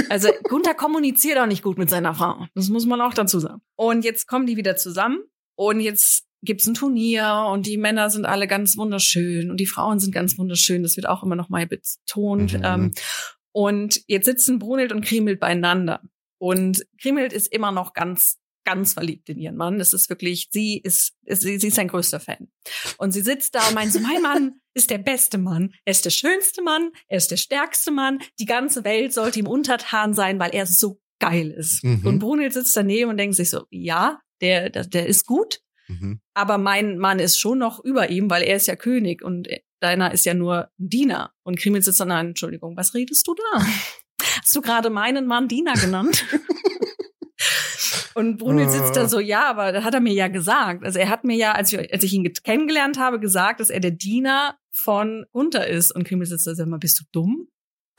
Also Gunther kommuniziert auch nicht gut mit seiner Frau. Das muss man auch dazu sagen. Und jetzt kommen die wieder zusammen und jetzt gibt's ein Turnier und die Männer sind alle ganz wunderschön und die Frauen sind ganz wunderschön. Das wird auch immer noch mal betont. Mhm. Ähm, und jetzt sitzen Brunhild und Kriemhild beieinander. Und Kriemhild ist immer noch ganz, ganz verliebt in ihren Mann. Das ist wirklich, sie ist, sie, sie ist sein größter Fan. Und sie sitzt da und meint so, mein Mann ist der beste Mann. Er ist der schönste Mann. Er ist der stärkste Mann. Die ganze Welt sollte ihm untertan sein, weil er so geil ist. Mhm. Und Brunhild sitzt daneben und denkt sich so, ja, der, der, der ist gut. Mhm. Aber mein Mann ist schon noch über ihm, weil er ist ja König und deiner ist ja nur Diener. Und Krimil sitzt dann, nein, Entschuldigung, was redest du da? Hast du gerade meinen Mann Diener genannt? Und Brunel sitzt da so, ja, aber das hat er mir ja gesagt. Also er hat mir ja, als ich, als ich ihn kennengelernt habe, gesagt, dass er der Diener von Gunther ist. Und Krimi sitzt da, sag mal, bist du dumm?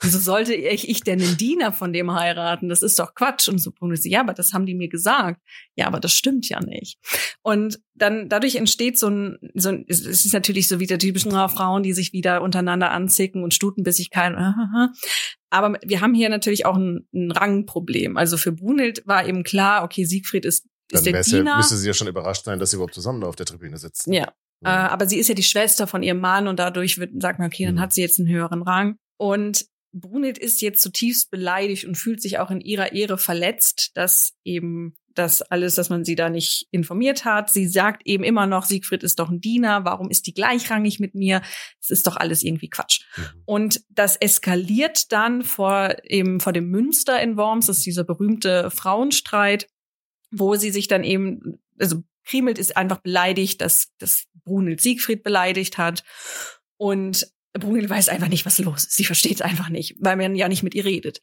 Wieso sollte ich, ich denn einen Diener von dem heiraten? Das ist doch Quatsch. Und so Brunel ja, aber das haben die mir gesagt. Ja, aber das stimmt ja nicht. Und dann, dadurch entsteht so ein, so ein es ist natürlich so wie der typischen oh, Frauen, die sich wieder untereinander anzicken und Stutenbissigkeit. Aber wir haben hier natürlich auch ein, ein Rangproblem. Also für Brunhild war eben klar, okay, Siegfried ist, ist Dann der Diener. Ja, müsste sie ja schon überrascht sein, dass sie überhaupt zusammen auf der Tribüne sitzen. Ja. Äh, aber sie ist ja die Schwester von ihrem Mann und dadurch wird, sagt man, okay, dann mhm. hat sie jetzt einen höheren Rang. Und Brunhild ist jetzt zutiefst beleidigt und fühlt sich auch in ihrer Ehre verletzt, dass eben das alles, dass man sie da nicht informiert hat. Sie sagt eben immer noch, Siegfried ist doch ein Diener, warum ist die gleichrangig mit mir? Es ist doch alles irgendwie Quatsch. Mhm. Und das eskaliert dann vor eben vor dem Münster in Worms, das ist dieser berühmte Frauenstreit, wo sie sich dann eben, also Krimelt ist einfach beleidigt, dass, dass Brunhild Siegfried beleidigt hat. Und Brunhild weiß einfach nicht, was los ist. Sie versteht es einfach nicht, weil man ja nicht mit ihr redet.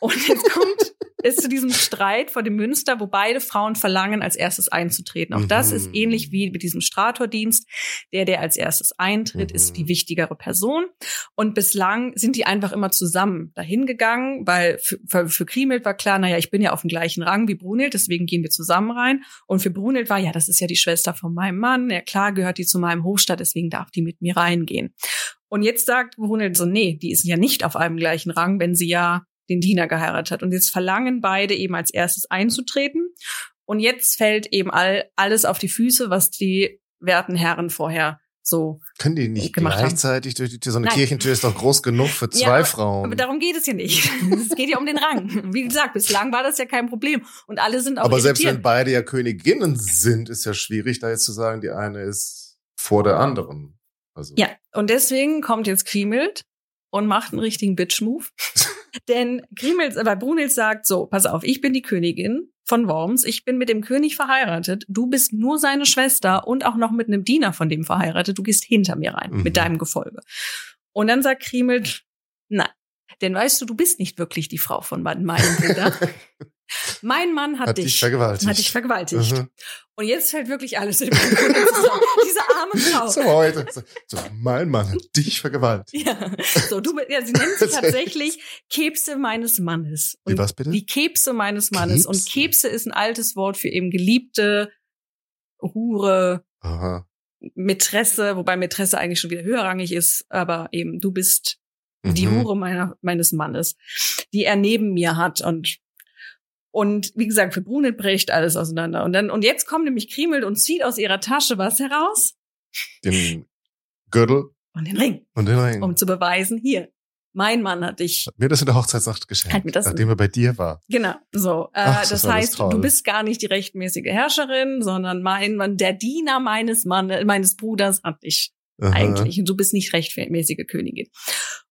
Und jetzt kommt es zu diesem Streit vor dem Münster, wo beide Frauen verlangen, als erstes einzutreten. Auch mhm. das ist mhm. ähnlich wie mit diesem Stratordienst. Der, der als erstes eintritt, mhm. ist die mhm. wichtigere Person. Und bislang sind die einfach immer zusammen dahin gegangen, weil für, für, für Kriemhild war klar, naja, ich bin ja auf dem gleichen Rang wie Brunhild, deswegen gehen wir zusammen rein. Und für Brunhild war, ja, das ist ja die Schwester von meinem Mann. Ja, klar gehört die zu meinem Hofstadt, deswegen darf die mit mir reingehen. Und jetzt sagt Brunhild so, nee, die ist ja nicht auf einem gleichen Rang, wenn sie ja den Diener geheiratet hat. Und jetzt verlangen beide eben als erstes einzutreten. Und jetzt fällt eben all, alles auf die Füße, was die werten Herren vorher so Können die nicht gleichzeitig haben. durch die Tür? So eine Nein. Kirchentür ist doch groß genug für zwei ja, Frauen. Aber darum geht es ja nicht. Es geht ja um den Rang. Wie gesagt, bislang war das ja kein Problem. Und alle sind auch Aber irritiert. selbst wenn beide ja Königinnen sind, ist ja schwierig, da jetzt zu sagen, die eine ist vor der anderen. Also. Ja, und deswegen kommt jetzt Kriemhild und macht einen richtigen Bitch-Move. Denn Kriemhild, weil Brunhild sagt so, pass auf, ich bin die Königin von Worms, ich bin mit dem König verheiratet, du bist nur seine Schwester und auch noch mit einem Diener von dem verheiratet, du gehst hinter mir rein mhm. mit deinem Gefolge. Und dann sagt Kriemhild, nein, denn weißt du, du bist nicht wirklich die Frau von meinem Bruder. Mein Mann hat, hat dich, dich vergewaltigt. Hat dich vergewaltigt. Mhm. Und jetzt fällt wirklich alles in den zusammen. Diese arme Frau. So heute. So, mein Mann hat dich vergewaltigt. Ja. So, du, ja, sie nennt sich tatsächlich Kebse meines Mannes. Und Wie was bitte? Die Kebse meines Mannes. Kebse? Und Kebse ist ein altes Wort für eben Geliebte, Hure, Aha. Mätresse, wobei Mätresse eigentlich schon wieder höherrangig ist, aber eben du bist die mhm. Hure meiner, meines Mannes, die er neben mir hat und und wie gesagt, für Brunhild bricht alles auseinander. Und dann, und jetzt kommt nämlich Kriemhild und zieht aus ihrer Tasche was heraus? Den Gürtel. Und den Ring. Und den Ring. Um zu beweisen, hier, mein Mann hat dich. Hat mir das in der Hochzeitsnacht geschenkt, hat mir das nachdem er bei dir war. Genau, so. Äh, Ach, das, das heißt, du bist gar nicht die rechtmäßige Herrscherin, sondern mein Mann, der Diener meines Mannes, meines Bruders hat dich Aha. eigentlich. Und du bist nicht rechtmäßige Königin.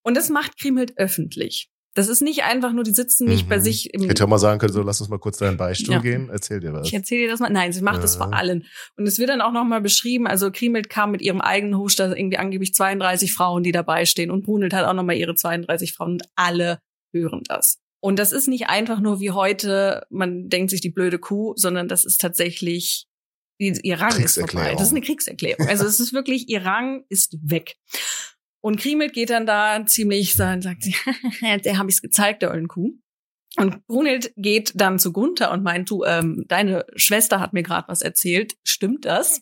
Und das macht Kriemhild öffentlich. Das ist nicht einfach nur, die sitzen nicht mhm. bei sich im. Hätte auch mal sagen können, so lass uns mal kurz deinen Beistuhl ja. gehen. Erzähl dir was. Ich erzähl dir das mal. Nein, sie macht ja. das vor allen. Und es wird dann auch nochmal beschrieben, also Kriemhild kam mit ihrem eigenen da irgendwie angeblich 32 Frauen, die dabei stehen. Und Brunhild hat auch nochmal ihre 32 Frauen und alle hören das. Und das ist nicht einfach nur wie heute, man denkt sich die blöde Kuh, sondern das ist tatsächlich ihr Rang ist vorbei. Das ist eine Kriegserklärung. Also es ist wirklich, ihr Rang ist weg. Und Kriemhild geht dann da ziemlich, dann sagt sie, der habe ich's gezeigt, der ollen Kuh. Und Brunhild geht dann zu Gunther und meint, du, ähm, deine Schwester hat mir gerade was erzählt. Stimmt das?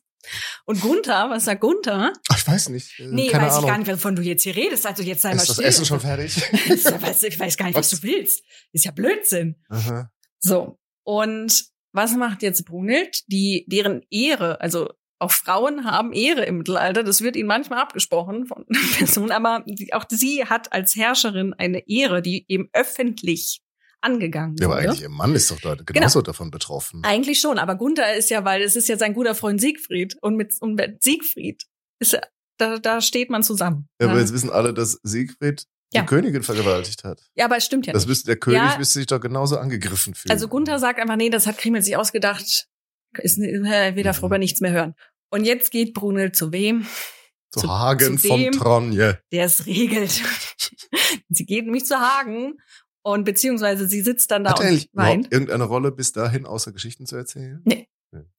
Und Gunther, was sagt Gunther? Ach, ich weiß nicht. Äh, nee, weiß Ahnung. ich gar nicht, wovon du jetzt hier redest. Also jetzt sei Ist mal still. Ist das Essen schon fertig? ich weiß gar nicht, was? was du willst. Ist ja Blödsinn. Aha. So. Und was macht jetzt Brunhild? Die, deren Ehre, also auch Frauen haben Ehre im Mittelalter. Das wird ihnen manchmal abgesprochen von Personen, aber auch sie hat als Herrscherin eine Ehre, die eben öffentlich angegangen ja, aber eigentlich ihr Mann ist doch da genauso genau. davon betroffen. Eigentlich schon, aber Gunther ist ja, weil es ist ja sein guter Freund Siegfried und mit, und mit Siegfried ist da, da steht man zusammen. Ja, aber jetzt wissen alle, dass Siegfried die ja. Königin vergewaltigt hat. Ja, aber es stimmt ja das nicht. Müsste, der König ja. müsste sich doch genauso angegriffen fühlen. Also Gunther sagt einfach, nee, das hat Kriemel sich ausgedacht. Ist, äh, will darüber mhm. nichts mehr hören. Und jetzt geht Brunel zu wem? Zu, zu Hagen zu dem, von Tronje. Der es regelt. sie geht nämlich zu Hagen und beziehungsweise sie sitzt dann da Hat und er eigentlich weint. irgendeine Rolle bis dahin, außer Geschichten zu erzählen? Nee.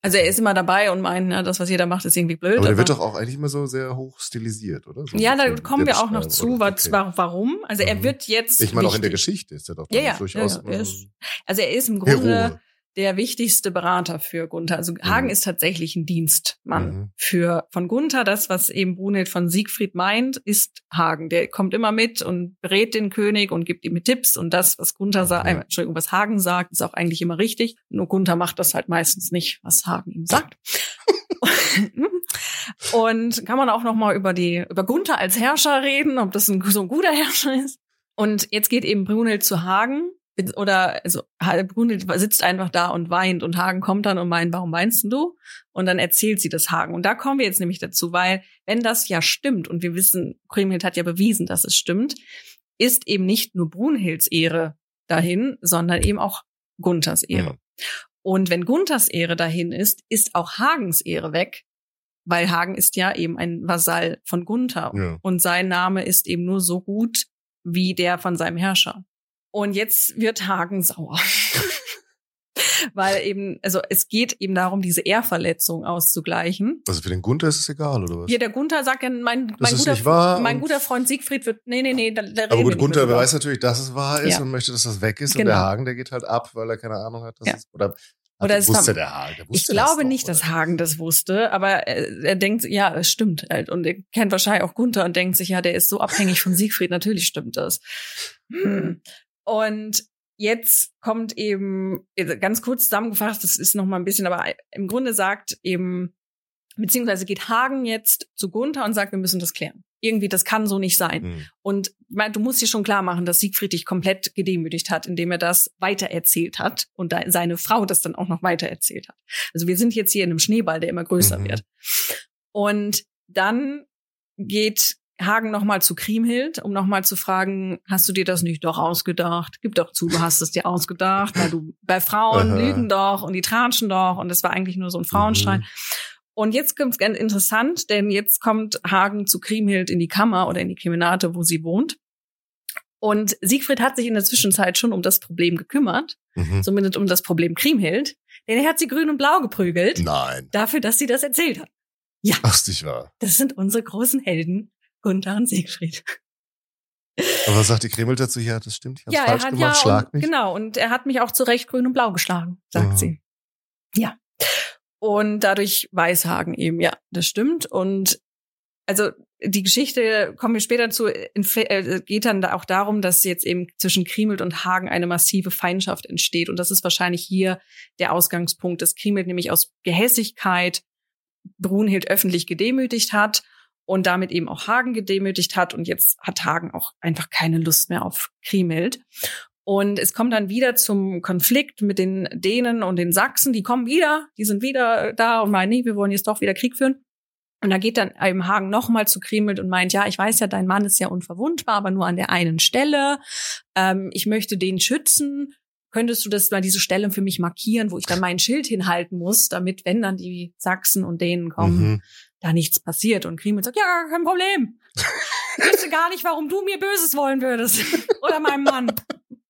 Also er ist immer dabei und meint, ja, das, was jeder macht, ist irgendwie blöd. Aber der wird doch auch eigentlich immer so sehr hoch stilisiert, oder? So ja, da kommen wir auch noch zu, was, warum. Also er mhm. wird jetzt. Ich meine, auch in der Geschichte ist er doch ja, ja, durchaus. Ja, ja. Ist, also er ist im Grunde Hero der wichtigste Berater für Gunther. Also Hagen mhm. ist tatsächlich ein Dienstmann mhm. für von Gunther. Das, was eben Brunhild von Siegfried meint, ist Hagen. Der kommt immer mit und berät den König und gibt ihm Tipps. Und das, was Gunther sagt, äh, Entschuldigung, was Hagen sagt, ist auch eigentlich immer richtig. Nur Gunther macht das halt meistens nicht, was Hagen ihm sagt. und kann man auch noch mal über die über Gunther als Herrscher reden, ob das ein, so ein guter Herrscher ist. Und jetzt geht eben Brunhild zu Hagen oder also Brunhild sitzt einfach da und weint und Hagen kommt dann und meint, warum weinst du? Und dann erzählt sie das Hagen. Und da kommen wir jetzt nämlich dazu, weil wenn das ja stimmt und wir wissen, Kriemhild hat ja bewiesen, dass es stimmt, ist eben nicht nur Brunhilds Ehre dahin, sondern eben auch Gunthers Ehre. Ja. Und wenn Gunthers Ehre dahin ist, ist auch Hagens Ehre weg, weil Hagen ist ja eben ein Vasall von Gunther ja. und sein Name ist eben nur so gut wie der von seinem Herrscher. Und jetzt wird Hagen sauer. Weil eben, also es geht eben darum, diese Ehrverletzung auszugleichen. Also für den Gunther ist es egal, oder was? Ja, der Gunther sagt ja, mein, mein, guter, mein guter Freund Siegfried wird, nee, nee, nee, da, da Aber gut, Gunther weiß natürlich, dass es wahr ist ja. und möchte, dass das weg ist. Genau. Und der. Hagen, der geht halt ab, weil er keine Ahnung hat, dass ja. es, oder oder es wusste der Hagen. Der wusste ich glaube doch, nicht, oder? dass Hagen das wusste, aber er, er denkt, ja, es stimmt halt. Und er kennt wahrscheinlich auch Gunther und denkt sich, ja, der ist so abhängig von Siegfried, natürlich stimmt das. Hm. Und jetzt kommt eben, äh, ganz kurz zusammengefasst, das ist noch mal ein bisschen, aber im Grunde sagt eben, beziehungsweise geht Hagen jetzt zu Gunther und sagt, wir müssen das klären. Irgendwie, das kann so nicht sein. Mhm. Und du musst dir schon klar machen, dass Siegfried dich komplett gedemütigt hat, indem er das weitererzählt hat und seine Frau das dann auch noch weitererzählt hat. Also wir sind jetzt hier in einem Schneeball, der immer größer mhm. wird. Und dann geht Hagen nochmal zu Kriemhild, um nochmal zu fragen, hast du dir das nicht doch ausgedacht? Gib doch zu, du hast es dir ausgedacht, weil du bei Frauen Aha. lügen doch und die tratschen doch und es war eigentlich nur so ein Frauenstreit. Mhm. Und jetzt kommt's ganz interessant, denn jetzt kommt Hagen zu Kriemhild in die Kammer oder in die Kriminate, wo sie wohnt. Und Siegfried hat sich in der Zwischenzeit schon um das Problem gekümmert, mhm. zumindest um das Problem Kriemhild, denn er hat sie grün und blau geprügelt. Nein. Dafür, dass sie das erzählt hat. Ja. Ach, wahr. Das sind unsere großen Helden Gunther und Siegfried. Aber was sagt die Kreml dazu? Ja, das stimmt. Ich hab's ja, falsch er hat gemacht, ja, schlag mich. Genau, und er hat mich auch zu Recht grün und blau geschlagen, sagt Aha. sie. Ja. Und dadurch weiß Hagen eben, ja, das stimmt. Und also die Geschichte, kommen wir später zu, äh, geht dann auch darum, dass jetzt eben zwischen Kriemelt und Hagen eine massive Feindschaft entsteht. Und das ist wahrscheinlich hier der Ausgangspunkt, dass Kriemelt nämlich aus Gehässigkeit Brunhild öffentlich gedemütigt hat und damit eben auch Hagen gedemütigt hat. Und jetzt hat Hagen auch einfach keine Lust mehr auf Kriemhild. Und es kommt dann wieder zum Konflikt mit den Dänen und den Sachsen. Die kommen wieder, die sind wieder da und meinen, nee, wir wollen jetzt doch wieder Krieg führen. Und da geht dann eben Hagen nochmal zu Kriemhild und meint, ja, ich weiß ja, dein Mann ist ja unverwundbar, aber nur an der einen Stelle. Ähm, ich möchte den schützen. Könntest du das mal diese Stelle für mich markieren, wo ich dann mein Schild hinhalten muss, damit, wenn dann die Sachsen und Dänen kommen, mhm da nichts passiert. Und Kriemel sagt, ja, kein Problem. Ich wüsste gar nicht, warum du mir Böses wollen würdest. Oder meinem Mann.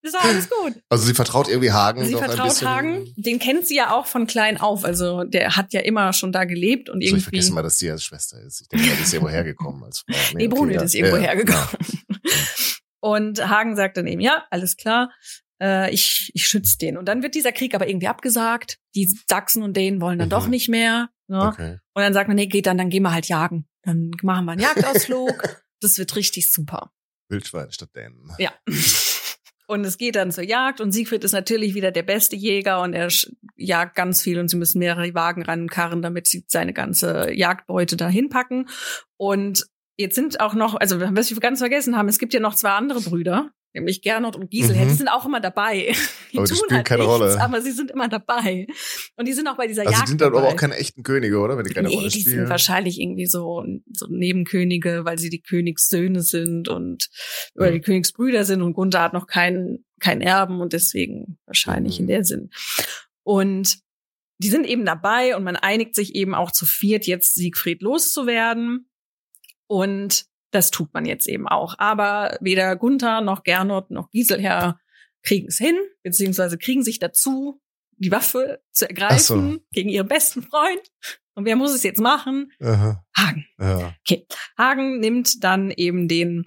Ist alles gut. Also sie vertraut irgendwie Hagen. Sie doch vertraut ein bisschen. Hagen. Den kennt sie ja auch von klein auf. Also der hat ja immer schon da gelebt und irgendwie. So, ich vergesse mal, dass sie als Schwester ist. Ich denke, die ist irgendwo hergekommen. Als nee, nee okay, ist irgendwo ja, hergekommen. Ja. Und Hagen sagt dann eben, ja, alles klar. Äh, ich, ich schütze den. Und dann wird dieser Krieg aber irgendwie abgesagt. Die Sachsen und denen wollen dann mhm. doch nicht mehr. Ne? Okay. Und dann sagt man, nee, geht dann, dann gehen wir halt jagen. Dann machen wir einen Jagdausflug. das wird richtig super. Wildschwein statt Dänen. Ja. Und es geht dann zur Jagd und Siegfried ist natürlich wieder der beste Jäger und er jagt ganz viel und sie müssen mehrere Wagen rankarren, damit sie seine ganze Jagdbeute da hinpacken. Und jetzt sind auch noch, also was wir ganz vergessen haben, es gibt ja noch zwei andere Brüder, nämlich Gernot und Giselher, mhm. die sind auch immer dabei. Die aber die spielen halt keine nichts, Rolle. Aber sie sind immer dabei. Und die sind auch bei dieser also Jagd. Die sind dann aber auch keine echten Könige, oder? Wenn die keine nee, Rolle spielen. Die sind wahrscheinlich irgendwie so, so Nebenkönige, weil sie die Königssöhne sind und oder die Königsbrüder sind und Gunther hat noch keinen keinen Erben und deswegen wahrscheinlich mhm. in der Sinn. Und die sind eben dabei und man einigt sich eben auch zu viert, jetzt Siegfried loszuwerden. Und das tut man jetzt eben auch. Aber weder Gunther noch Gernot noch Giselher kriegen es hin, beziehungsweise kriegen sich dazu, die Waffe zu ergreifen so. gegen ihren besten Freund. Und wer muss es jetzt machen? Aha. Hagen. Ja. Okay. Hagen nimmt dann eben den,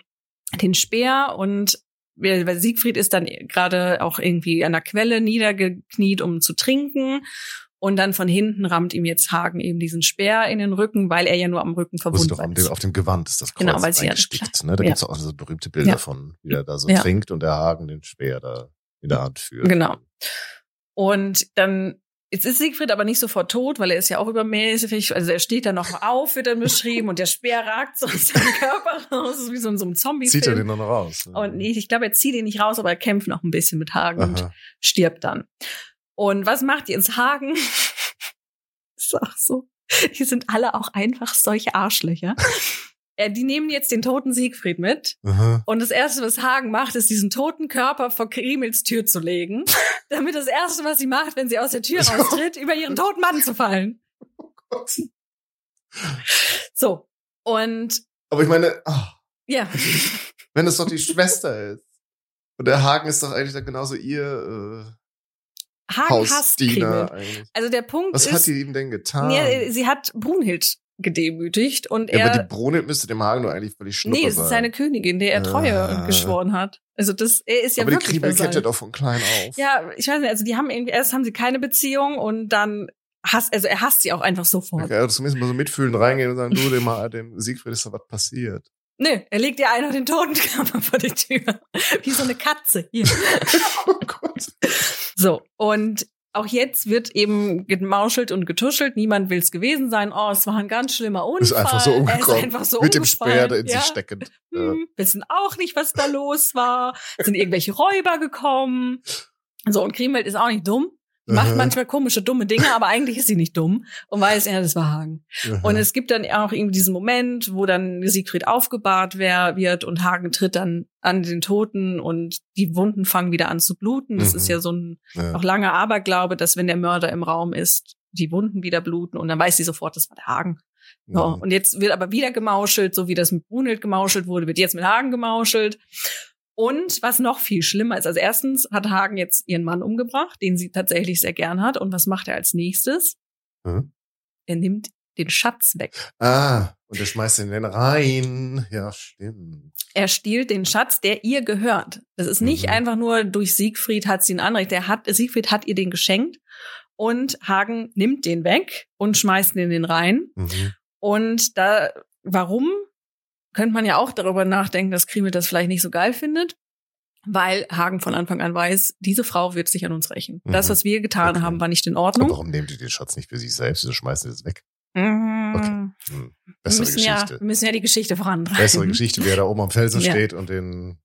den Speer und weil Siegfried ist dann gerade auch irgendwie an der Quelle niedergekniet, um zu trinken. Und dann von hinten rammt ihm jetzt Hagen eben diesen Speer in den Rücken, weil er ja nur am Rücken verbunden ist. Dem, auf dem Gewand ist das Kreuz genau, weil sie eingestickt. Ne? Da ja. gibt's auch so berühmte Bilder ja. von, wie er da so ja. trinkt und der Hagen den Speer da in der Hand führt. Genau. Und dann Jetzt ist Siegfried aber nicht sofort tot, weil er ist ja auch übermäßig, also er steht da noch auf, wird dann beschrieben und der Speer ragt so aus seinem Körper raus, das ist wie so in so einem zombie -Film. Zieht er den noch raus? Und nee, ich glaube, er zieht ihn nicht raus, aber er kämpft noch ein bisschen mit Hagen Aha. und stirbt dann. Und was macht Jens Hagen? ist auch so. Die sind alle auch einfach solche Arschlöcher. Äh, die nehmen jetzt den toten Siegfried mit. Aha. Und das Erste, was Hagen macht, ist, diesen toten Körper vor Krimels Tür zu legen, damit das Erste, was sie macht, wenn sie aus der Tür raustritt, über ihren toten Mann zu fallen. Oh Gott. So. Und. Aber ich meine, oh, ja. wenn es doch die Schwester ist. Und der Hagen ist doch eigentlich dann genauso ihr äh, Hagen hasst eigentlich. Also der Punkt Was ist. Was hat die ihm denn getan? Nee, sie hat Brunhild gedemütigt und ja, er. Aber die Brunhild müsste dem Hagen nur eigentlich völlig schnuppe Nee, es ist seine Königin, der er Treue ah. geschworen hat. Also das, er ist ja aber wirklich. Aber die Kriebel kennt er doch von klein auf. Ja, ich weiß nicht, also die haben irgendwie, erst haben sie keine Beziehung und dann hasst, also er hasst sie auch einfach sofort. Okay, also zumindest mal so mitfühlen reingehen und sagen, du, dem, dem Siegfried ist da was passiert. Nö, er legt ihr einfach den Totenkörper vor die Tür. Wie so eine Katze. Hier. oh Gott. So, und auch jetzt wird eben gemauschelt und getuschelt. Niemand will es gewesen sein. Oh, es war ein ganz schlimmer Unfall. Ist einfach so umgekommen. Ist einfach so Mit dem Speer in ja. sich steckend. Hm, wissen auch nicht, was da los war. Sind irgendwelche Räuber gekommen. So, und Kriemhild ist auch nicht dumm. Die macht manchmal komische, dumme Dinge, aber eigentlich ist sie nicht dumm und weiß, ja, das war Hagen. Aha. Und es gibt dann auch irgendwie diesen Moment, wo dann Siegfried aufgebahrt wird und Hagen tritt dann an den Toten und die Wunden fangen wieder an zu bluten. Das mhm. ist ja so ein ja. auch langer Aberglaube, dass wenn der Mörder im Raum ist, die Wunden wieder bluten und dann weiß sie sofort, das war der Hagen. So, mhm. Und jetzt wird aber wieder gemauschelt, so wie das mit Brunhild gemauschelt wurde, wird jetzt mit Hagen gemauschelt. Und was noch viel schlimmer ist, also erstens hat Hagen jetzt ihren Mann umgebracht, den sie tatsächlich sehr gern hat. Und was macht er als nächstes? Hm? Er nimmt den Schatz weg. Ah, und er schmeißt ihn in den Rhein. Ja, stimmt. Er stiehlt den Schatz, der ihr gehört. Das ist nicht mhm. einfach nur durch Siegfried hat sie ein Anrecht. Der hat, Siegfried hat ihr den geschenkt und Hagen nimmt den weg und schmeißt ihn in den Rhein. Mhm. Und da, warum? Könnte man ja auch darüber nachdenken, dass Kriemel das vielleicht nicht so geil findet, weil Hagen von Anfang an weiß, diese Frau wird sich an uns rächen. Mhm. Das, was wir getan okay. haben, war nicht in Ordnung. Aber warum nehmen die den Schatz nicht für sich selbst? Wieso schmeißen sie das weg? Mhm. Okay. Hm. Bessere wir Geschichte. Ja, wir müssen ja die Geschichte vorantreiben. Bessere Geschichte, wer da oben am Felsen ja. steht und den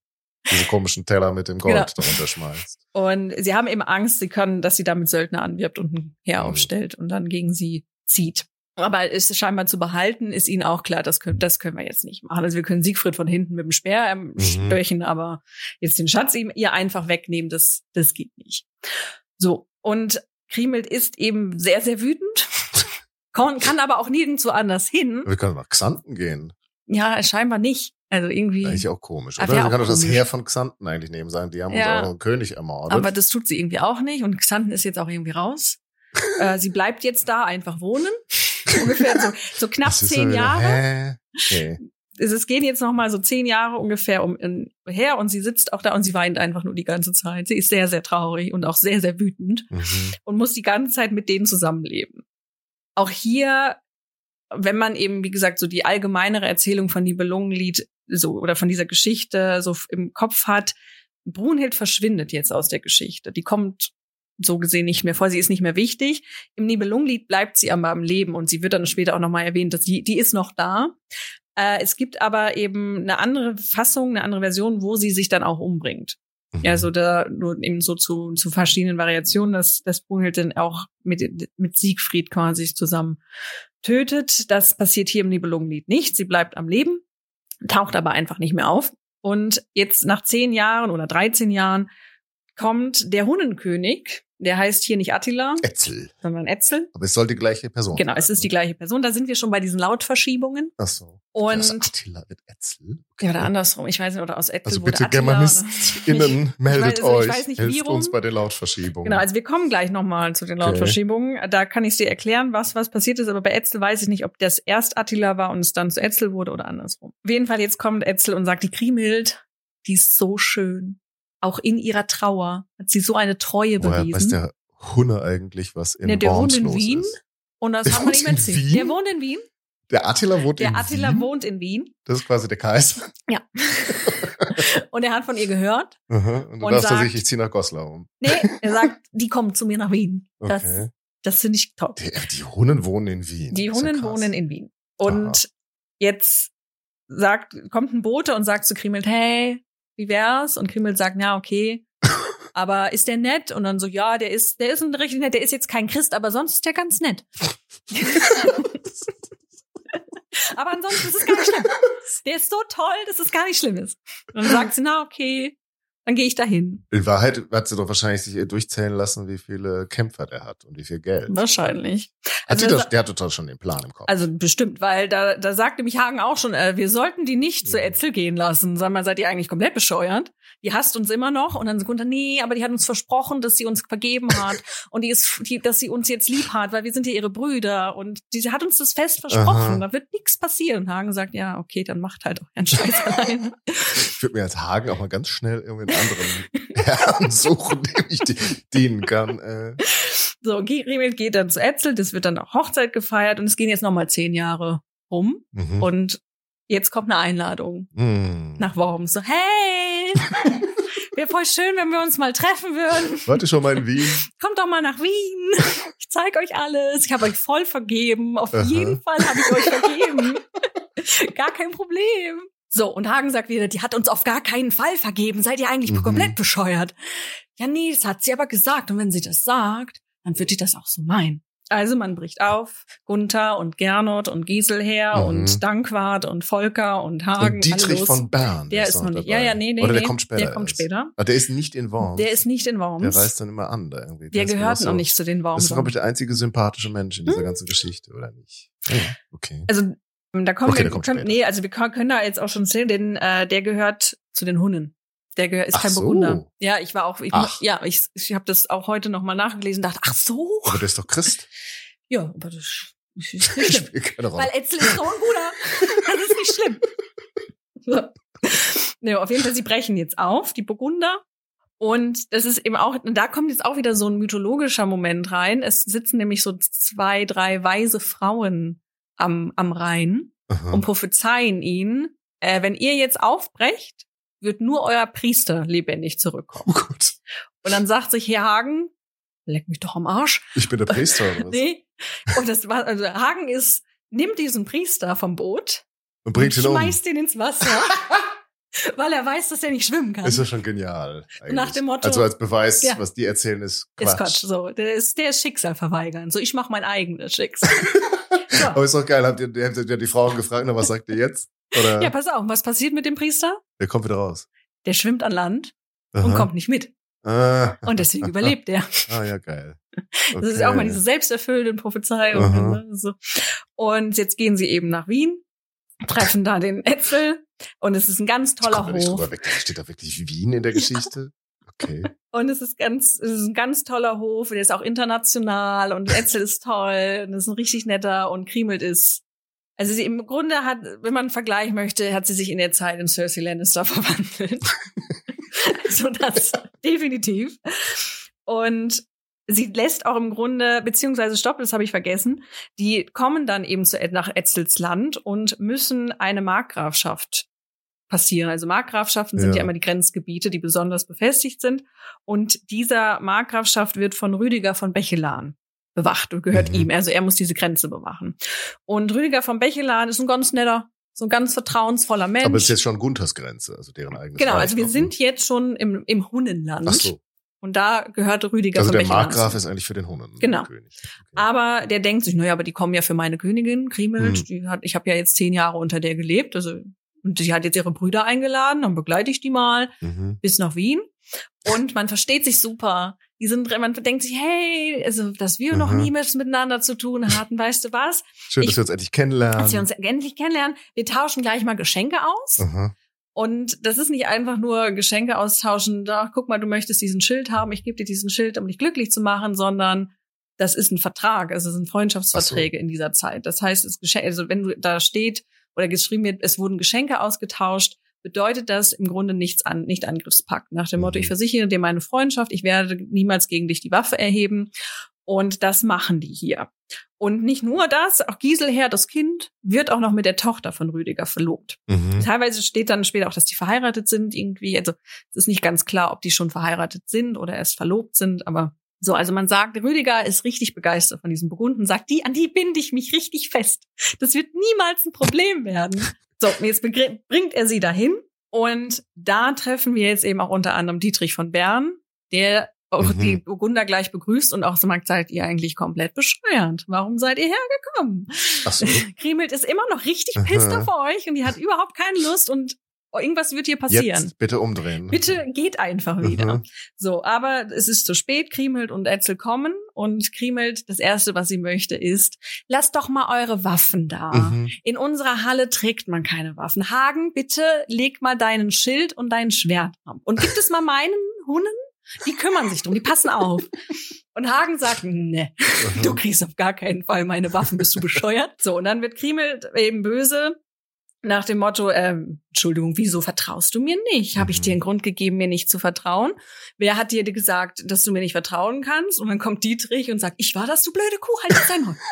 diese komischen Teller mit dem Gold genau. darunter schmeißt. Und sie haben eben Angst, sie können, dass sie damit Söldner anwirbt und ein Heer mhm. aufstellt und dann gegen sie zieht. Aber es scheinbar zu behalten, ist ihnen auch klar, das können, das können wir jetzt nicht machen. Also wir können Siegfried von hinten mit dem Speer ähm, mhm. stöchen, aber jetzt den Schatz ihm ihr einfach wegnehmen, das, das geht nicht. So. Und Kriemhild ist eben sehr, sehr wütend, kann, kann aber auch nirgendwo anders hin. Wir können nach Xanten gehen. Ja, scheinbar nicht. Also irgendwie. Eigentlich auch komisch, oder? Wir kann doch das Heer von Xanten eigentlich nehmen sein. Die haben ja, uns auch einen König ermordet. Aber das tut sie irgendwie auch nicht. Und Xanten ist jetzt auch irgendwie raus. äh, sie bleibt jetzt da einfach wohnen. Ungefähr so, so knapp zehn so, Jahre. Okay. Es gehen jetzt noch mal so zehn Jahre ungefähr um in, her und sie sitzt auch da und sie weint einfach nur die ganze Zeit. Sie ist sehr, sehr traurig und auch sehr, sehr wütend mhm. und muss die ganze Zeit mit denen zusammenleben. Auch hier, wenn man eben, wie gesagt, so die allgemeinere Erzählung von Nibelungenlied so oder von dieser Geschichte so im Kopf hat, Brunhild verschwindet jetzt aus der Geschichte. Die kommt so gesehen nicht mehr vor. Sie ist nicht mehr wichtig. Im Nibelungenlied bleibt sie aber am Leben und sie wird dann später auch nochmal erwähnt, dass die, die ist noch da. Äh, es gibt aber eben eine andere Fassung, eine andere Version, wo sie sich dann auch umbringt. Mhm. Ja, so da nur eben so zu, zu verschiedenen Variationen, dass, dass Brunhild dann auch mit, mit Siegfried quasi zusammen tötet. Das passiert hier im Nibelungenlied nicht. Sie bleibt am Leben, taucht aber einfach nicht mehr auf. Und jetzt nach zehn Jahren oder 13 Jahren kommt der Hunnenkönig. Der heißt hier nicht Attila, Etzel. sondern Etzel. Aber es soll die gleiche Person Genau, sein. es ist die gleiche Person. Da sind wir schon bei diesen Lautverschiebungen. Ach so. Und Das Attila wird Etzel. Okay. ja, oder andersrum. Ich weiß nicht, oder aus Etzel Also wurde bitte Attila, GermanistInnen, oder- meldet ich weiß, also euch. Ich weiß nicht, wie Helft rum. uns bei den Lautverschiebungen. Genau, also wir kommen gleich nochmal zu den Lautverschiebungen. Da kann ich dir erklären, was was passiert ist, aber bei Etzel weiß ich nicht, ob das erst Attila war und es dann zu Etzel wurde oder andersrum. Auf jeden Fall, jetzt kommt Etzel und sagt, die Kriemhild, die ist so schön. Auch in ihrer Trauer hat sie so eine Treue Woher weiß bewiesen. der Hunne eigentlich, was in Ne, der wohnt Worms in los Wien. ist? Und das Der wohnt ihm in erzählt. Wien? Der wohnt in Wien. Der Attila wohnt Der in Attila Wien. wohnt in Wien. Das ist quasi der Kaiser. Ja. und er hat von ihr gehört. Aha. Und du Und darfst er sagt- sich, ich ziehe nach Goslar um. Nee, er sagt, die kommen zu mir nach Wien. Das, Okay. das finde ich top. Die, die Hunnen wohnen in Wien. Die ja Hunnen krass. wohnen in Wien. Und jetzt sagt, kommt ein Bote und sagt zu Kriemhild, hey, wie wär's? Und Kriemhild sagt, ja, okay. Aber ist der nett? Und dann so, ja, der ist, der ist ein richtig nett, der ist jetzt kein Christ, aber sonst ist der ganz nett. aber ansonsten ist es gar nicht schlimm. Der ist so toll, dass es gar nicht schlimm ist. Und dann sagt sie, na, okay, dann gehe ich dahin. In Wahrheit hat sie doch wahrscheinlich sich durchzählen lassen, wie viele Kämpfer der hat und wie viel Geld. Wahrscheinlich. Hat Also sie das- das, der hat total schon den Plan im Kopf. Also bestimmt, weil da, da sagte mich Hagen auch schon, äh, wir sollten die nicht zu Mhm. Etzel gehen lassen. Sag mal, seid ihr eigentlich komplett bescheuert? Die hasst uns immer noch. Und dann Gunther, nee, aber die hat uns versprochen, dass sie uns vergeben hat und die ist, die, dass sie uns jetzt lieb hat, weil wir sind ja ihre Brüder. Und die hat uns das fest versprochen. Aha. Da wird nichts passieren. Hagen sagt, ja, okay, dann macht halt euren Scheiß alleine. ich würde mir als Hagen auch mal ganz schnell irgendwie einen anderen Herrn suchen, dem ich di- dienen kann. Äh. So, Grimhild geht dann zu Etzel, das wird dann auch Hochzeit gefeiert und es gehen jetzt nochmal zehn Jahre rum. Mhm. Und jetzt kommt eine Einladung. Mhm. nach Worms. So, hey, wäre voll schön, wenn wir uns mal treffen würden. Warte schon mal in Wien. Kommt doch mal nach Wien. Ich zeig euch alles. Ich habe euch voll vergeben. Auf Aha. jeden Fall habe ich euch vergeben. gar kein Problem. So, und Hagen sagt wieder, die hat uns auf gar keinen Fall vergeben. Seid ihr eigentlich Mhm. komplett bescheuert? Ja, nee, das hat sie aber gesagt. Und wenn sie das sagt, dann wird die das auch so meinen. Also man bricht auf, Gunther und Gernot und Giselher Mhm. und Dankwart und Volker und Hagen. Und Dietrich alle los. von Bern. Der ist noch nicht. dabei. Ja, ja, nee, nee. Oder der nee. kommt später. Der kommt später. Ah, der ist nicht in Worms. Der ist nicht in Worms. Der reist dann immer an da irgendwie. der mir gehört das noch so- nicht zu den Das Worms. ist, glaube ich, der einzige sympathische Mensch in dieser Hm? ganzen Geschichte, oder nicht? Ja, okay. Also da kommen Okay, wir, können, nee, also wir können da jetzt auch schon sehen, denn äh, der gehört zu den Hunnen. Der gehört, ist Ach kein so. Burgunder. Ja, ich war auch, ich, Ach. ja, ich, ich habe das auch heute noch mal nachgelesen, dachte, ach so, Aber der ist doch Christ. ja, aber das ist nicht schlimm. Spielt keine Rolle. Weil Etzel ist so ein Bruder. Das ist nicht schlimm. So. Nee, auf jeden Fall, sie brechen jetzt auf, die Burgunder. Und das ist eben auch, da kommt jetzt auch wieder so ein mythologischer Moment rein. Es sitzen nämlich so zwei, drei weise Frauen am, am Rhein Aha. und prophezeien ihnen, äh, wenn ihr jetzt aufbrecht, wird nur euer Priester lebendig zurückkommen. Oh Gott. Und dann sagt sich Herr Hagen, leck mich doch am Arsch. Ich bin der Priester oder was? Nee. Und das war, also Hagen ist, nimmt diesen Priester vom Boot Und bringt ihn und um. schmeißt ihn ins Wasser, weil er weiß, dass er nicht schwimmen kann. Ist ja schon genial. Eigentlich. Nach dem Motto- Also als Beweis, Ja. was die erzählen, ist Quatsch. Ist Quatsch. So, der ist, der ist Schicksal verweigern. So, ich mache mein eigenes Schicksal. so. Aber ist doch geil. Habt ihr, habt ihr die Frauen gefragt, na, was sagt ihr jetzt? Oder Ja, pass auf, was passiert mit dem Priester? der kommt wieder raus. Der schwimmt an Land Aha. und kommt nicht mit. Ah. Und deswegen überlebt er. Ah, ja, geil. Das ist auch mal diese selbsterfüllende Prophezeiung. Aha. Ne? So. Und jetzt gehen sie eben nach Wien, treffen da den Äpfel und es ist ein ganz Ich toller komm da nicht Hof. drüber weg. Da steht da wirklich Wien in der Geschichte. Okay. Und es ist ganz, es ist ein ganz toller Hof. Der ist auch international und Etzel ist toll und ist ein richtig netter und Kriemelt ist. Also sie im Grunde hat, wenn man einen Vergleich möchte, hat sie sich in der Zeit in Cersei Lannister verwandelt. so das definitiv. Und sie lässt auch im Grunde, beziehungsweise stopp, das habe ich vergessen, die kommen dann eben zu, nach Etzels Land und müssen eine Markgrafschaft passieren. Also Markgrafschaften sind Ja. ja immer die Grenzgebiete, die besonders befestigt sind. Und dieser Markgrafschaft wird von Rüdiger von Bechelan bewacht und gehört Mhm. ihm. Also er muss diese Grenze bewachen. Und Rüdiger von Bechelan ist ein ganz netter, so ein ganz vertrauensvoller Mensch. Aber es ist jetzt schon Gunters Grenze, also deren eigenes genau, Reich also wir noch, ne? sind jetzt schon im, im Hunnenland. Ach so. Und da gehört Rüdiger Also von der Bechelan. Markgraf zu. ist eigentlich für den Hunnen. Genau. der König. Okay. Aber der denkt sich, naja, aber die kommen ja für meine Königin, Kriemhild. Mhm. Die hat, ich habe ja jetzt zehn Jahre unter der gelebt, also Und sie hat jetzt ihre Brüder eingeladen, dann begleite ich die mal Mhm. bis nach Wien. Und man versteht sich super. Die sind, man denkt sich, hey, also, dass wir noch Mhm. nie was miteinander zu tun hatten, weißt du was? Schön, Ich- dass wir uns endlich kennenlernen. Als wir uns endlich kennenlernen, wir tauschen gleich mal Geschenke aus. Aha. Und das ist nicht einfach nur Geschenke austauschen, da guck mal, du möchtest diesen Schild haben, ich gebe dir diesen Schild, um dich glücklich zu machen, sondern das ist ein Vertrag, also es sind Freundschaftsverträge in dieser Zeit. Das heißt, es also wenn du da steht oder geschrieben wird, es wurden Geschenke ausgetauscht, bedeutet das im Grunde nichts an, nicht Angriffspakt. Nach dem Motto, Mhm. ich versichere dir meine Freundschaft, ich werde niemals gegen dich die Waffe erheben. Und das machen die hier. Und nicht nur das, auch Giselher, das Kind, wird auch noch mit der Tochter von Rüdiger verlobt. Mhm. Teilweise steht dann später auch, dass die verheiratet sind irgendwie. Also es ist nicht ganz klar, ob die schon verheiratet sind oder erst verlobt sind, aber so, also man sagt, Rüdiger ist richtig begeistert von diesem Burgunden, sagt, die, an die binde ich mich richtig fest. Das wird niemals ein Problem werden. So, jetzt bringt er sie dahin und da treffen wir jetzt eben auch unter anderem Dietrich von Bern, der auch Mhm. die Burgunder gleich begrüßt und auch so sagt, seid ihr eigentlich komplett bescheuert? Warum seid ihr hergekommen? Ach so. Krimelt ist immer noch richtig Aha. pisst auf euch und die hat überhaupt keine Lust und irgendwas wird hier passieren. Jetzt bitte umdrehen. Bitte geht einfach wieder. Mhm. So, aber es ist zu spät. Krimelt und Etzel kommen und Krimelt, das erste, was sie möchte, ist, lasst doch mal eure Waffen da. Mhm. In unserer Halle trägt man keine Waffen. Hagen, bitte leg mal deinen Schild und dein Schwert ab. Und gib es mal meinen Hunden. Die kümmern sich drum, die passen auf. Und Hagen sagt, ne, Mhm. du kriegst auf gar keinen Fall meine Waffen, bist du bescheuert? So, und dann wird Krimelt eben böse nach dem Motto, ähm, Entschuldigung, wieso vertraust du mir nicht? Habe ich Mhm. dir einen Grund gegeben, mir nicht zu vertrauen? Wer hat dir gesagt, dass du mir nicht vertrauen kannst? Und dann kommt Dietrich und sagt, ich war das, du blöde Kuh, halt dein Maul.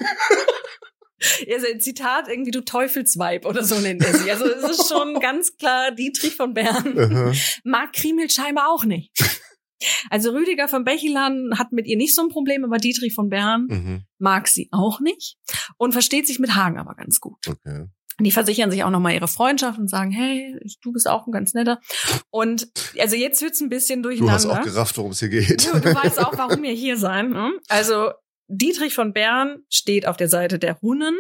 Also ein Zitat irgendwie, du Teufelsweib oder so nennt er sie. Also es ist schon ganz klar Dietrich von Bern. Mag Krimel scheinbar auch nicht. Also Rüdiger von Bechelan hat mit ihr nicht so ein Problem, aber Dietrich von Bern Mhm. mag sie auch nicht und versteht sich mit Hagen aber ganz gut. Okay. Die versichern sich auch nochmal ihre Freundschaft und sagen, hey, du bist auch ein ganz netter. Und also jetzt wird's ein bisschen Du hast durcheinander. auch gerafft, worum es hier geht. Du, du weißt auch, warum wir hier sein. Ne? Also Dietrich von Bern steht auf der Seite der Hunnen,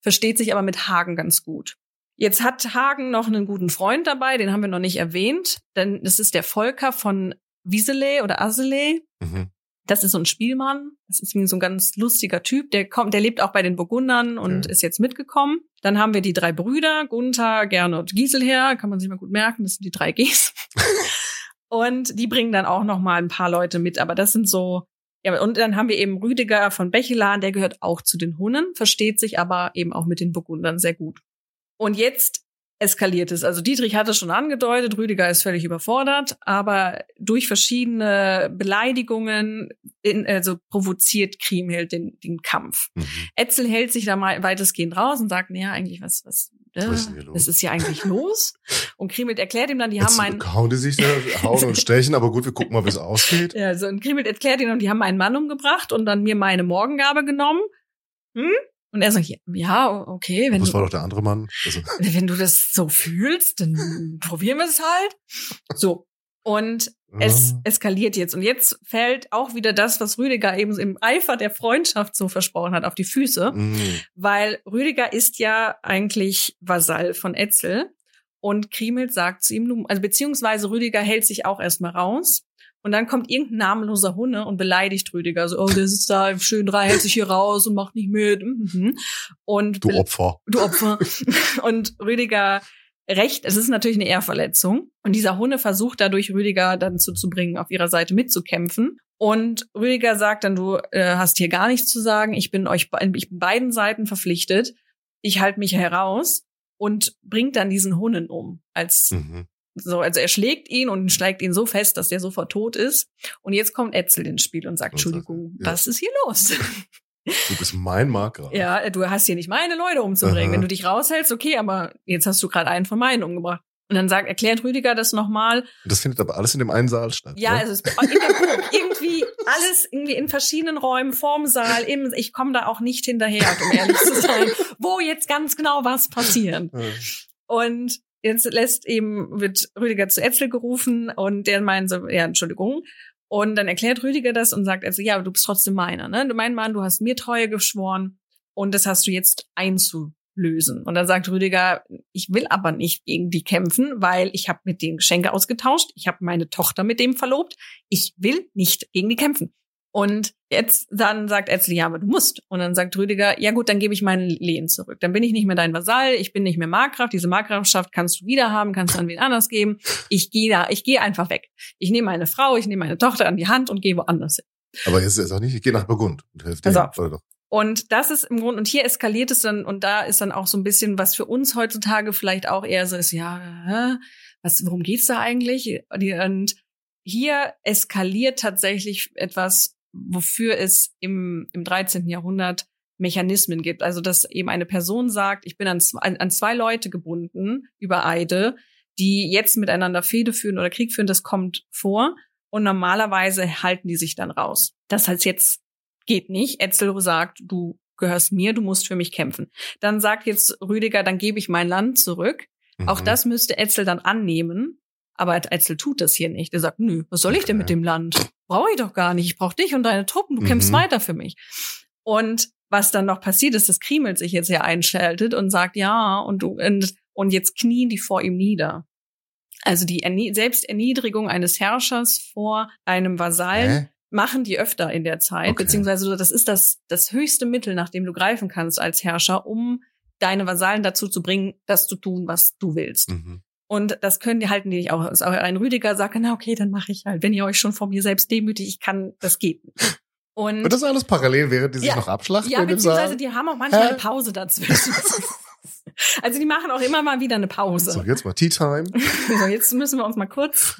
versteht sich aber mit Hagen ganz gut. Jetzt hat Hagen noch einen guten Freund dabei, den haben wir noch nicht erwähnt, denn das ist der Volker von Wieseley oder Asseley. Mhm. Das ist so ein Spielmann. Das ist so ein ganz lustiger Typ. Der kommt, der lebt auch bei den Burgundern und Ja. ist jetzt mitgekommen. Dann haben wir die drei Brüder, Gunther, Gernot, Giselher. Kann man sich mal gut merken. Das sind die drei Gs. und die bringen dann auch noch mal ein paar Leute mit. Aber das sind so, ja, und dann haben wir eben Rüdiger von Bechelan. Der gehört auch zu den Hunnen, versteht sich aber eben auch mit den Burgundern sehr gut. Und jetzt eskaliert es. Also Dietrich hat es schon angedeutet, Rüdiger ist völlig überfordert, aber durch verschiedene Beleidigungen in, also provoziert Kriemhild den, den Kampf. Mhm. Etzel hält sich da mal weitestgehend raus und sagt, naja, eigentlich was, was, äh, Was ist denn hier los? was ist hier eigentlich los? Und Kriemhild erklärt ihm dann, die Jetzt haben einen, hauen die sich da, hauen und stechen, aber gut, wir gucken mal, wie es ausgeht. ja, so, und Kriemhild erklärt ihm, die haben einen Mann umgebracht und dann mir meine Morgengabe genommen. Hm? Und er sagt, ja, ja, okay, wenn Das du, war doch der andere Mann. Also, wenn du das so fühlst, dann probieren wir es halt. So. Und es eskaliert jetzt. Und jetzt fällt auch wieder das, was Rüdiger eben im Eifer der Freundschaft so versprochen hat, auf die Füße. mhm. Weil Rüdiger ist ja eigentlich Vasall von Etzel. Und Kriemelt sagt zu ihm, also beziehungsweise Rüdiger hält sich auch erstmal raus. Und dann kommt irgendein namenloser Hunde und beleidigt Rüdiger. So, oh, der sitzt da im schönen Drei, hält sich hier raus und macht nicht mit. Mhm. Und Du Opfer. du Opfer. und Rüdiger recht, es ist natürlich eine Ehrverletzung. Und dieser Hunde versucht dadurch Rüdiger dann zu, bringen, auf ihrer Seite mitzukämpfen. Und Rüdiger sagt dann, du äh, hast hier gar nichts zu sagen. Ich bin euch, ich bin beiden Seiten verpflichtet. Ich halte mich heraus und bringt dann diesen Hunden um. Als Mhm. So, also er schlägt ihn und schlägt ihn so fest, dass der sofort tot ist. Und jetzt kommt Etzel ins Spiel und sagt, Entschuldigung, ja. was ist hier los? Du bist mein Marker. Ja, du hast hier nicht meine Leute umzubringen. Aha. Wenn du dich raushältst, okay, aber jetzt hast du gerade einen von meinen umgebracht. Und dann sagt, erklärt Rüdiger das nochmal. Das findet aber alles in dem einen Saal statt. Ja, ne? also es in der Burg irgendwie alles irgendwie in verschiedenen Räumen, vorm Saal, im, ich komme da auch nicht hinterher, um ehrlich zu sein, wo jetzt ganz genau was passiert. Und jetzt lässt eben, wird Rüdiger zu Etzel gerufen und der meint so, ja, Entschuldigung. Und dann erklärt Rüdiger das und sagt, also, ja, du bist trotzdem meiner, ne? Du mein Mann, du hast mir Treue geschworen und das hast du jetzt einzu, lösen. Und dann sagt Rüdiger, ich will aber nicht gegen die kämpfen, weil ich habe mit denen Geschenke ausgetauscht, ich habe meine Tochter mit dem verlobt, ich will nicht gegen die kämpfen. Und jetzt dann sagt Etzel, ja, aber du musst. Und dann sagt Rüdiger, ja gut, dann gebe ich meinen Lehen zurück. Dann bin ich nicht mehr dein Vasall, ich bin nicht mehr Markgraf. Diese Markgrafschaft kannst du wieder haben, kannst du an wen anders geben. Ich gehe da, ich gehe einfach weg. Ich nehme meine Frau, ich nehme meine Tochter an die Hand und gehe woanders hin. Aber jetzt ist auch nicht, ich gehe nach Burgund und helfe dir. Also, und das ist im Grunde, und hier eskaliert es dann, und da ist dann auch so ein bisschen, was für uns heutzutage vielleicht auch eher so ist, ja, was, worum geht's da eigentlich? Und hier eskaliert tatsächlich etwas, wofür es im, im 13. Jahrhundert Mechanismen gibt. Also, dass eben eine Person sagt, ich bin an, an, an zwei Leute gebunden über Eide, die jetzt miteinander Fehde führen oder Krieg führen, das kommt vor. Und normalerweise halten die sich dann raus. Das heißt jetzt geht nicht. Etzel sagt, du gehörst mir, du musst für mich kämpfen. Dann sagt jetzt Rüdiger, dann gebe ich mein Land zurück. Mhm. Auch das müsste Etzel dann annehmen. Aber Etzel tut das hier nicht. Er sagt, nö, was soll ich denn mit dem Land? Brauche ich doch gar nicht. Ich brauche dich und deine Truppen. Du mhm. kämpfst weiter für mich. Und was dann noch passiert ist, dass Krimel sich jetzt hier einschaltet und sagt, ja, und du, und, und jetzt knien die vor ihm nieder. Also die Selbsterniedrigung eines Herrschers vor einem Vasallen Hä? machen die öfter in der Zeit, okay. beziehungsweise das ist das, das höchste Mittel, nach dem du greifen kannst als Herrscher, um deine Vasallen dazu zu bringen, das zu tun, was du willst. Mhm. Und das können die halten die nicht auch. Auch ein Rüdiger sagt, na okay, dann mache ich halt. Wenn ihr euch schon vor mir selbst demütigt, ich kann, das geht nicht. Und, Und das alles parallel, während die sich ja, noch abschlachten? Ja, beziehungsweise die haben auch manchmal Hä? eine Pause dazwischen. also die machen auch immer mal wieder eine Pause. So, jetzt mal Tea Time. so, jetzt müssen wir uns mal kurz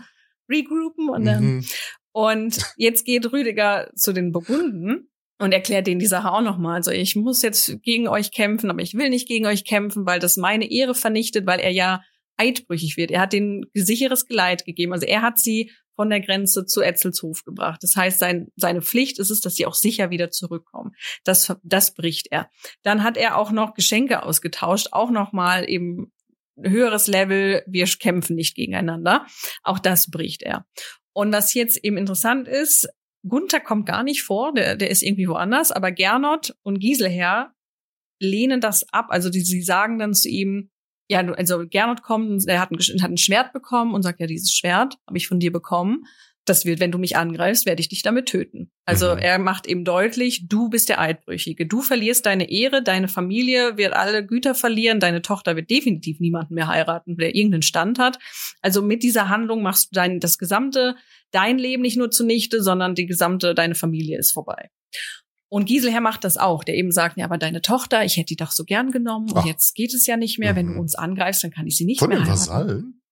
regroupen und dann, mhm. Und jetzt geht Rüdiger zu den Burgunden und erklärt denen die Sache auch nochmal. Also ich muss jetzt gegen euch kämpfen, aber ich will nicht gegen euch kämpfen, weil das meine Ehre vernichtet, weil er ja eidbrüchig wird. Er hat den sicheres Geleit gegeben. Also er hat sie von der Grenze zu Etzelshof gebracht. Das heißt, sein, seine Pflicht ist es, dass sie auch sicher wieder zurückkommen. Das, das bricht er. Dann hat er auch noch Geschenke ausgetauscht, auch nochmal eben höheres Level, wir kämpfen nicht gegeneinander. Auch das bricht er. Und was jetzt eben interessant ist, Gunther kommt gar nicht vor, der, der ist irgendwie woanders, aber Gernot und Giselher lehnen das ab. Also die, sie sagen dann zu ihm, ja, also Gernot kommt, er hat ein, hat ein Schwert bekommen und sagt, ja, dieses Schwert habe ich von dir bekommen das wird, wenn du mich angreifst, werde ich dich damit töten. Also mhm. er macht eben deutlich, du bist der Eidbrüchige. Du verlierst deine Ehre, deine Familie wird alle Güter verlieren, deine Tochter wird definitiv niemanden mehr heiraten, der irgendeinen Stand hat. Also mit dieser Handlung machst du dein, das gesamte, dein Leben nicht nur zunichte, sondern die gesamte, deine Familie ist vorbei. Und Giselher macht das auch, der eben sagt, ja, aber deine Tochter, ich hätte die doch so gern genommen und Ach. jetzt geht es ja nicht mehr. Mhm. Wenn du mhm. uns angreifst, dann kann ich sie nicht Von mehr heiraten. Vasallen?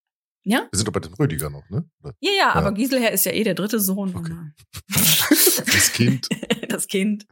Ja? Wir sind doch bei den Rüdiger noch, ne? Ja, ja, ja, aber Giselher ist ja eh der dritte Sohn. Okay. das Kind. das Kind.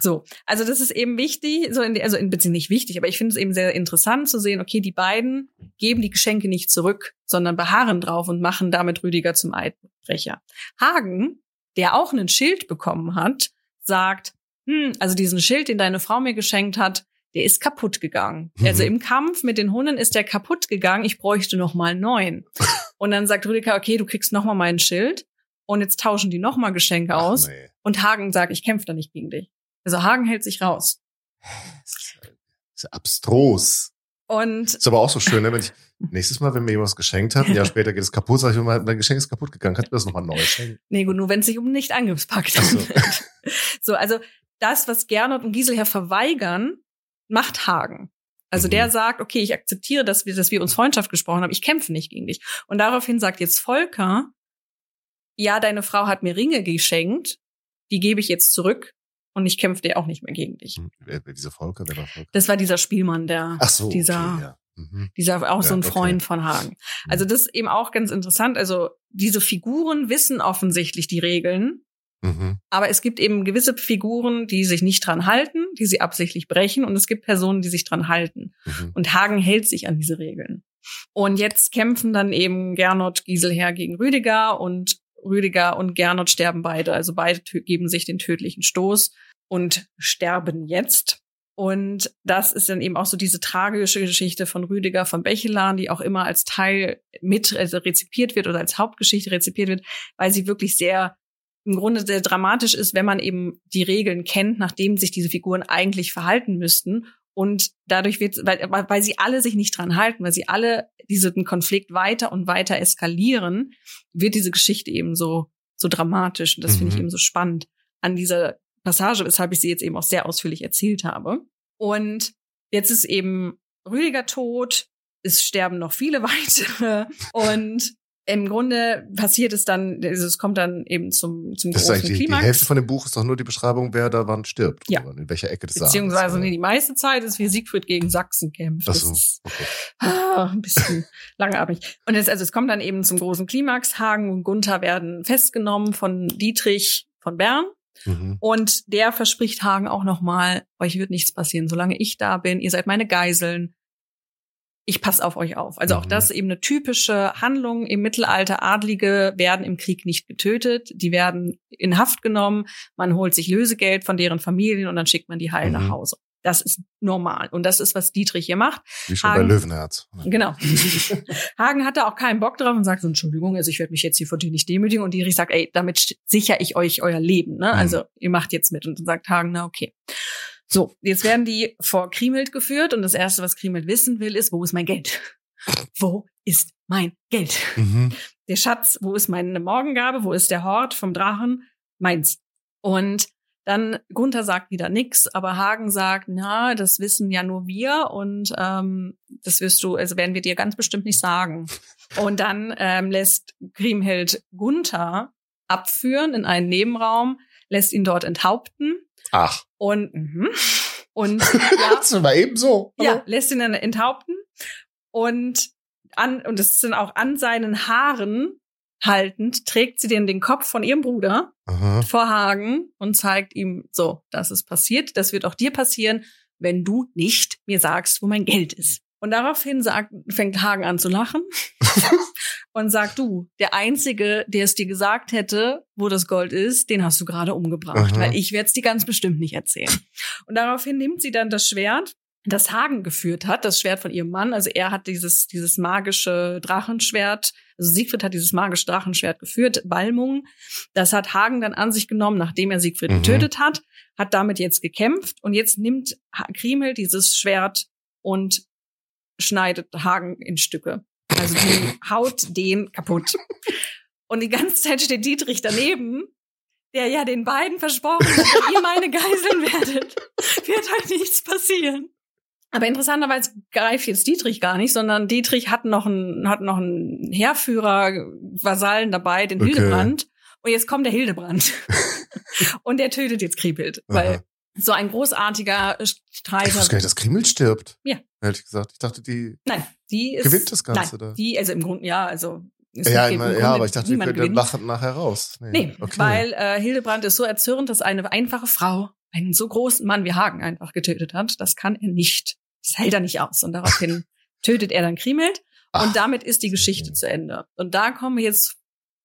So, also das ist eben wichtig, so in die, also in beziehungsweise nicht wichtig, aber ich finde es eben sehr interessant zu sehen, okay, die beiden geben die Geschenke nicht zurück, sondern beharren drauf und machen damit Rüdiger zum Eidbrecher. Hagen, der auch einen Schild bekommen hat, sagt, hm, also diesen Schild, den deine Frau mir geschenkt hat, der ist kaputt gegangen. Mhm. Also im Kampf mit den Hunden ist der kaputt gegangen. Ich bräuchte noch mal einen neuen. Und dann sagt Rüdiger, okay, du kriegst noch mal mein Schild. Und jetzt tauschen die noch mal Geschenke Ach, aus. Nee. Und Hagen sagt, ich kämpfe da nicht gegen dich. Also Hagen hält sich raus. Das ist abstrus. Und ist aber auch so schön, ne? wenn ich nächstes Mal, wenn mir jemand was geschenkt hat, ein Jahr später geht es kaputt, sag ich immer, dein Geschenk ist kaputt gegangen, kannst du das nochmal neu schenken? Nee, gut, nur wenn es sich um Nicht-Angriffspakt handelt. So. so, also das, was Gernot und Giselher verweigern, macht Hagen. Also mhm. der sagt, okay, ich akzeptiere, dass wir, dass wir uns Freundschaft gesprochen haben, ich kämpfe nicht gegen dich. Und daraufhin sagt jetzt Volker, ja, deine Frau hat mir Ringe geschenkt, die gebe ich jetzt zurück und ich kämpfe dir auch nicht mehr gegen dich. Hm, wer, wer dieser Volker, wer war Volker? Das war dieser Spielmann, der, Ach so, dieser, okay, ja. mhm. dieser auch ja, so ein Freund okay. von Hagen. Mhm. Also das ist eben auch ganz interessant. Also diese Figuren wissen offensichtlich die Regeln Mhm. Aber es gibt eben gewisse Figuren, die sich nicht dran halten, die sie absichtlich brechen, und es gibt Personen, die sich dran halten. Mhm. Und Hagen hält sich an diese Regeln. Und jetzt kämpfen dann eben Gernot Giselher gegen Rüdiger und Rüdiger und Gernot sterben beide. Also beide geben sich den tödlichen Stoß und sterben jetzt. Und das ist dann eben auch so diese tragische Geschichte von Rüdiger von Bechelan, die auch immer als Teil mit also rezipiert wird oder als Hauptgeschichte rezipiert wird, weil sie wirklich sehr im Grunde sehr dramatisch ist, wenn man eben die Regeln kennt, nachdem sich diese Figuren eigentlich verhalten müssten Und dadurch wird, weil, weil sie alle sich nicht dran halten, weil sie alle diesen Konflikt weiter und weiter eskalieren, wird diese Geschichte eben so, so dramatisch. Und das mhm. finde ich eben so spannend an dieser Passage, weshalb ich sie jetzt eben auch sehr ausführlich erzählt habe. Und jetzt ist eben Rüdiger tot, es sterben noch viele weitere und im Grunde passiert es dann, also es kommt dann eben zum, zum das großen ist die, Klimax. Die Hälfte von dem Buch ist doch nur die Beschreibung, wer da wann stirbt. Ja. In welcher Ecke des Beziehungsweise, Saals, nee, die meiste Zeit ist, wie Siegfried gegen Sachsen kämpft. Das so, ist okay. ah, ein bisschen langatmig. Und es, also es kommt dann eben zum großen Klimax. Hagen und Gunther werden festgenommen von Dietrich von Bern. Mhm. Und der verspricht Hagen auch nochmal, euch wird nichts passieren, solange ich da bin. Ihr seid meine Geiseln ich passe auf euch auf. Also auch mhm. das eben eine typische Handlung im Mittelalter. Adlige werden im Krieg nicht getötet, die werden in Haft genommen, man holt sich Lösegeld von deren Familien und dann schickt man die heil mhm. nach Hause. Das ist normal. Und das ist, was Dietrich hier macht. Wie schon Hagen, bei Löwenherz. Genau. Hagen hatte auch keinen Bock drauf und sagt so, Entschuldigung, also ich werde mich jetzt hier vor dir nicht demütigen. Und Dietrich sagt, ey, damit sichere ich euch euer Leben. Ne? Mhm. Also ihr macht jetzt mit. Und dann sagt Hagen, na okay. So, jetzt werden die vor Krimelt geführt und das Erste, was Krimelt wissen will, ist, wo ist mein Geld? Wo ist mein Geld? Mhm. Der Schatz, wo ist meine Morgengabe? Wo ist der Hort vom Drachen? Meins. Und dann Gunther sagt wieder nix, aber Hagen sagt, na, das wissen ja nur wir und ähm, das wirst du, also werden wir dir ganz bestimmt nicht sagen. Und dann ähm, lässt Kriemhild Gunther abführen in einen Nebenraum, lässt ihn dort enthaupten Ach. Und, mhm. und ja, das war eben so. Ja, lässt ihn dann enthaupten und an, und das ist dann auch an seinen Haaren haltend, trägt sie den den Kopf von ihrem Bruder Aha. vor Hagen und zeigt ihm, so, das ist passiert, das wird auch dir passieren, wenn du nicht mir sagst, wo mein Geld ist. Und daraufhin sagt, fängt Hagen an zu lachen und sagt, du, der Einzige, der es dir gesagt hätte, wo das Gold ist, den hast du gerade umgebracht, Aha. weil ich werde es dir ganz bestimmt nicht erzählen. Und daraufhin nimmt sie dann das Schwert, das Hagen geführt hat, das Schwert von ihrem Mann. Also er hat dieses, dieses magische Drachenschwert, also Siegfried hat dieses magische Drachenschwert geführt, Balmung. Das hat Hagen dann an sich genommen, nachdem er Siegfried mhm. getötet hat, hat damit jetzt gekämpft und jetzt nimmt Krimel dieses Schwert und schneidet Hagen in Stücke. Also die haut den kaputt. Und die ganze Zeit steht Dietrich daneben, der ja den beiden versprochen hat, wenn ihr meine Geiseln werdet, wird halt nichts passieren. Aber interessanterweise greift jetzt Dietrich gar nicht, sondern Dietrich hat noch einen, hat noch einen Heerführer, Vasallen dabei, den okay. Hildebrand. Und jetzt kommt der Hildebrand. und der tötet jetzt Kriebelt, weil so ein großartiger Streiter. Ich wusste gar nicht, dass Kriemel stirbt. Ja. Ehrlich gesagt. Ich dachte, die nein, die ist, gewinnt das Ganze. Nein, da. die, also im Grunde, ja, also ja, immer, ja, aber ich dachte, wir können lachen nachher raus. Nee, nee okay. weil äh, Hildebrand ist so erzürnt, dass eine einfache Frau einen so großen Mann wie Hagen einfach getötet hat. Das kann er nicht. Das hält er nicht aus. Und daraufhin tötet er dann Krimelt. Und damit ist die Geschichte okay. zu Ende. Und da kommen wir jetzt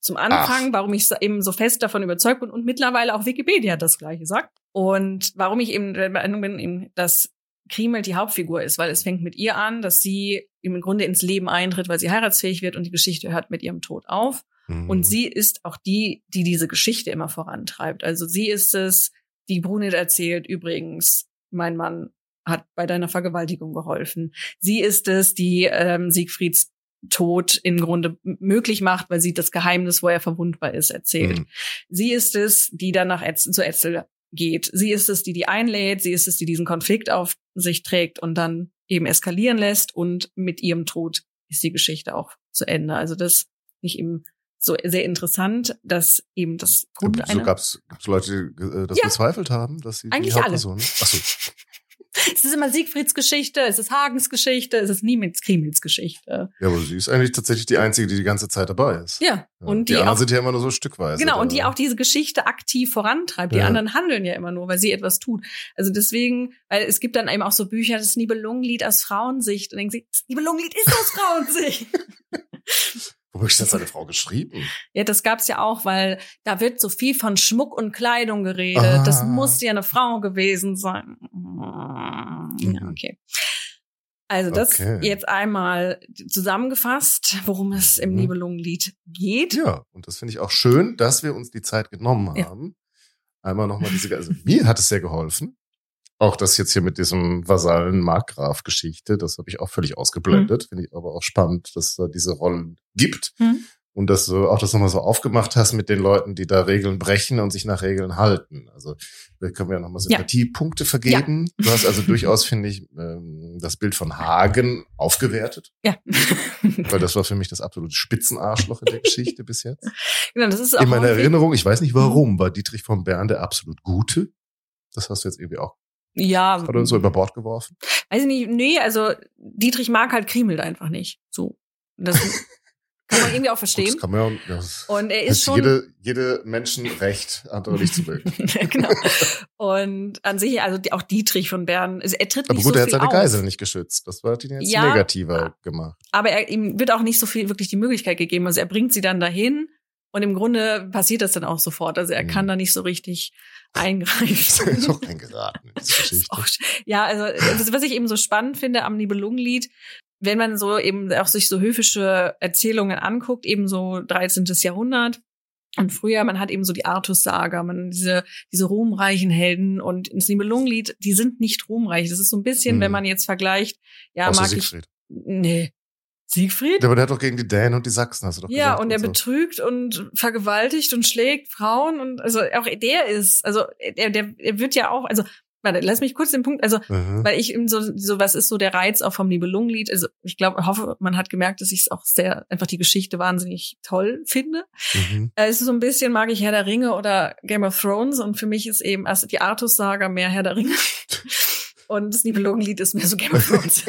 zum Anfang, Ach. warum ich eben so fest davon überzeugt bin und mittlerweile auch Wikipedia das gleiche sagt. Und warum ich eben der Meinung bin, dass Krimel die Hauptfigur ist, weil es fängt mit ihr an, dass sie im Grunde ins Leben eintritt, weil sie heiratsfähig wird und die Geschichte hört mit ihrem Tod auf. Mhm. Und sie ist auch die, die diese Geschichte immer vorantreibt. Also sie ist es, die Brunhild erzählt, übrigens, mein Mann hat bei deiner Vergewaltigung geholfen. Sie ist es, die ähm, Siegfrieds Tod im Grunde möglich macht, weil sie das Geheimnis, wo er verwundbar ist, erzählt. Mhm. Sie ist es, die dann nach Etzel, zu Etzel geht. Sie ist es, die die einlädt. Sie ist es, die diesen Konflikt auf sich trägt und dann eben eskalieren lässt. Und mit ihrem Tod ist die Geschichte auch zu Ende. Also das nicht eben so sehr interessant, dass eben das Grund so gab es Leute, die äh, das ja, bezweifelt haben, dass sie eigentlich die Hauptperson. Alle. Ach so. Es ist immer Siegfrieds Geschichte, es ist Hagens Geschichte, es ist Niemands Krimels Geschichte. Ja, aber sie ist eigentlich tatsächlich die Einzige, die die ganze Zeit dabei ist. Ja. Und die, die anderen auch, sind ja immer nur so stückweise. Genau, und die auch diese Geschichte aktiv vorantreibt. Die ja. anderen handeln ja immer nur, weil sie etwas tut. Also deswegen, weil es gibt dann eben auch so Bücher, das Nibelungenlied aus Frauensicht. Und denken sie, das Nibelungenlied ist aus Frauensicht. Wo ist das eine Frau geschrieben? Ja, das gab's ja auch, weil da wird so viel von Schmuck und Kleidung geredet. Ah. Das muss ja eine Frau gewesen sein. Mhm. Ja, okay. Also das okay. jetzt einmal zusammengefasst, worum es im mhm. Nibelungenlied geht. Ja, und das finde ich auch schön, dass wir uns die Zeit genommen haben. Ja. Einmal nochmal diese, also mir hat es sehr geholfen. Auch das jetzt hier mit diesem Vasallen Markgraf-Geschichte, das habe ich auch völlig ausgeblendet. Mhm. Finde ich aber auch spannend, dass es da diese Rollen gibt. Mhm. Und dass du auch das nochmal so aufgemacht hast mit den Leuten, die da Regeln brechen und sich nach Regeln halten. Also da können wir ja nochmal Sympathiepunkte ja. vergeben. Ja. Du hast also durchaus, finde ich, ähm, das Bild von Hagen aufgewertet. Ja. Weil das war für mich das absolute Spitzenarschloch in der Geschichte bis jetzt. Genau, das ist auch in meiner Erinnerung, ich weiß nicht warum, war Dietrich von Bern der absolut Gute. Das hast du jetzt irgendwie auch ja. Hat er so über Bord geworfen? Weiß ich nicht, nee, also Dietrich mag halt Krimelt einfach nicht. So. Das kann man irgendwie auch verstehen. Gut, das kann man ja, das und er ist schon jede, jede Menschenrecht, andere nicht zu mögen. genau. Und an sich, also auch Dietrich von Bern, also er tritt aber nicht gut, so er hat seine. Geisel nicht geschützt. Das war ihn jetzt ja, negativer gemacht. Aber er, ihm wird auch nicht so viel wirklich die Möglichkeit gegeben. Also er bringt sie dann dahin und im Grunde passiert das dann auch sofort. Also er kann mhm. da nicht so richtig eingreifen. ist auch eingeraten in diese Geschichte. Auch, ja, also was ich eben so spannend finde am Nibelungenlied, wenn man so eben auch sich so höfische Erzählungen anguckt, eben so 13. Jahrhundert, und früher, man hat eben so die Artus-Saga, man diese, diese ruhmreichen Helden und ins Nibelungenlied, die sind nicht ruhmreich. Das ist so ein bisschen, hm. wenn mhm. man jetzt vergleicht, ja, Außer mag Siegfried. ich. Nee, Siegfried? Ja, aber der hat doch gegen die Dänen und die Sachsen, hast du doch Ja, gesagt, und er so. betrügt und vergewaltigt und schlägt Frauen und also auch der ist, also der, der, er wird ja auch, also warte, lass mich kurz den Punkt, also mhm. weil ich eben so, so was ist so der Reiz auch vom Nibelungenlied, also ich glaube, hoffe, man hat gemerkt, dass ich es auch sehr einfach die Geschichte wahnsinnig toll finde. Mhm. Äh, es ist so ein bisschen mag ich Herr der Ringe oder Game of Thrones und für mich ist eben also die Artus Saga mehr Herr der Ringe. und das Nibelungenlied ist mehr so Game of Thrones.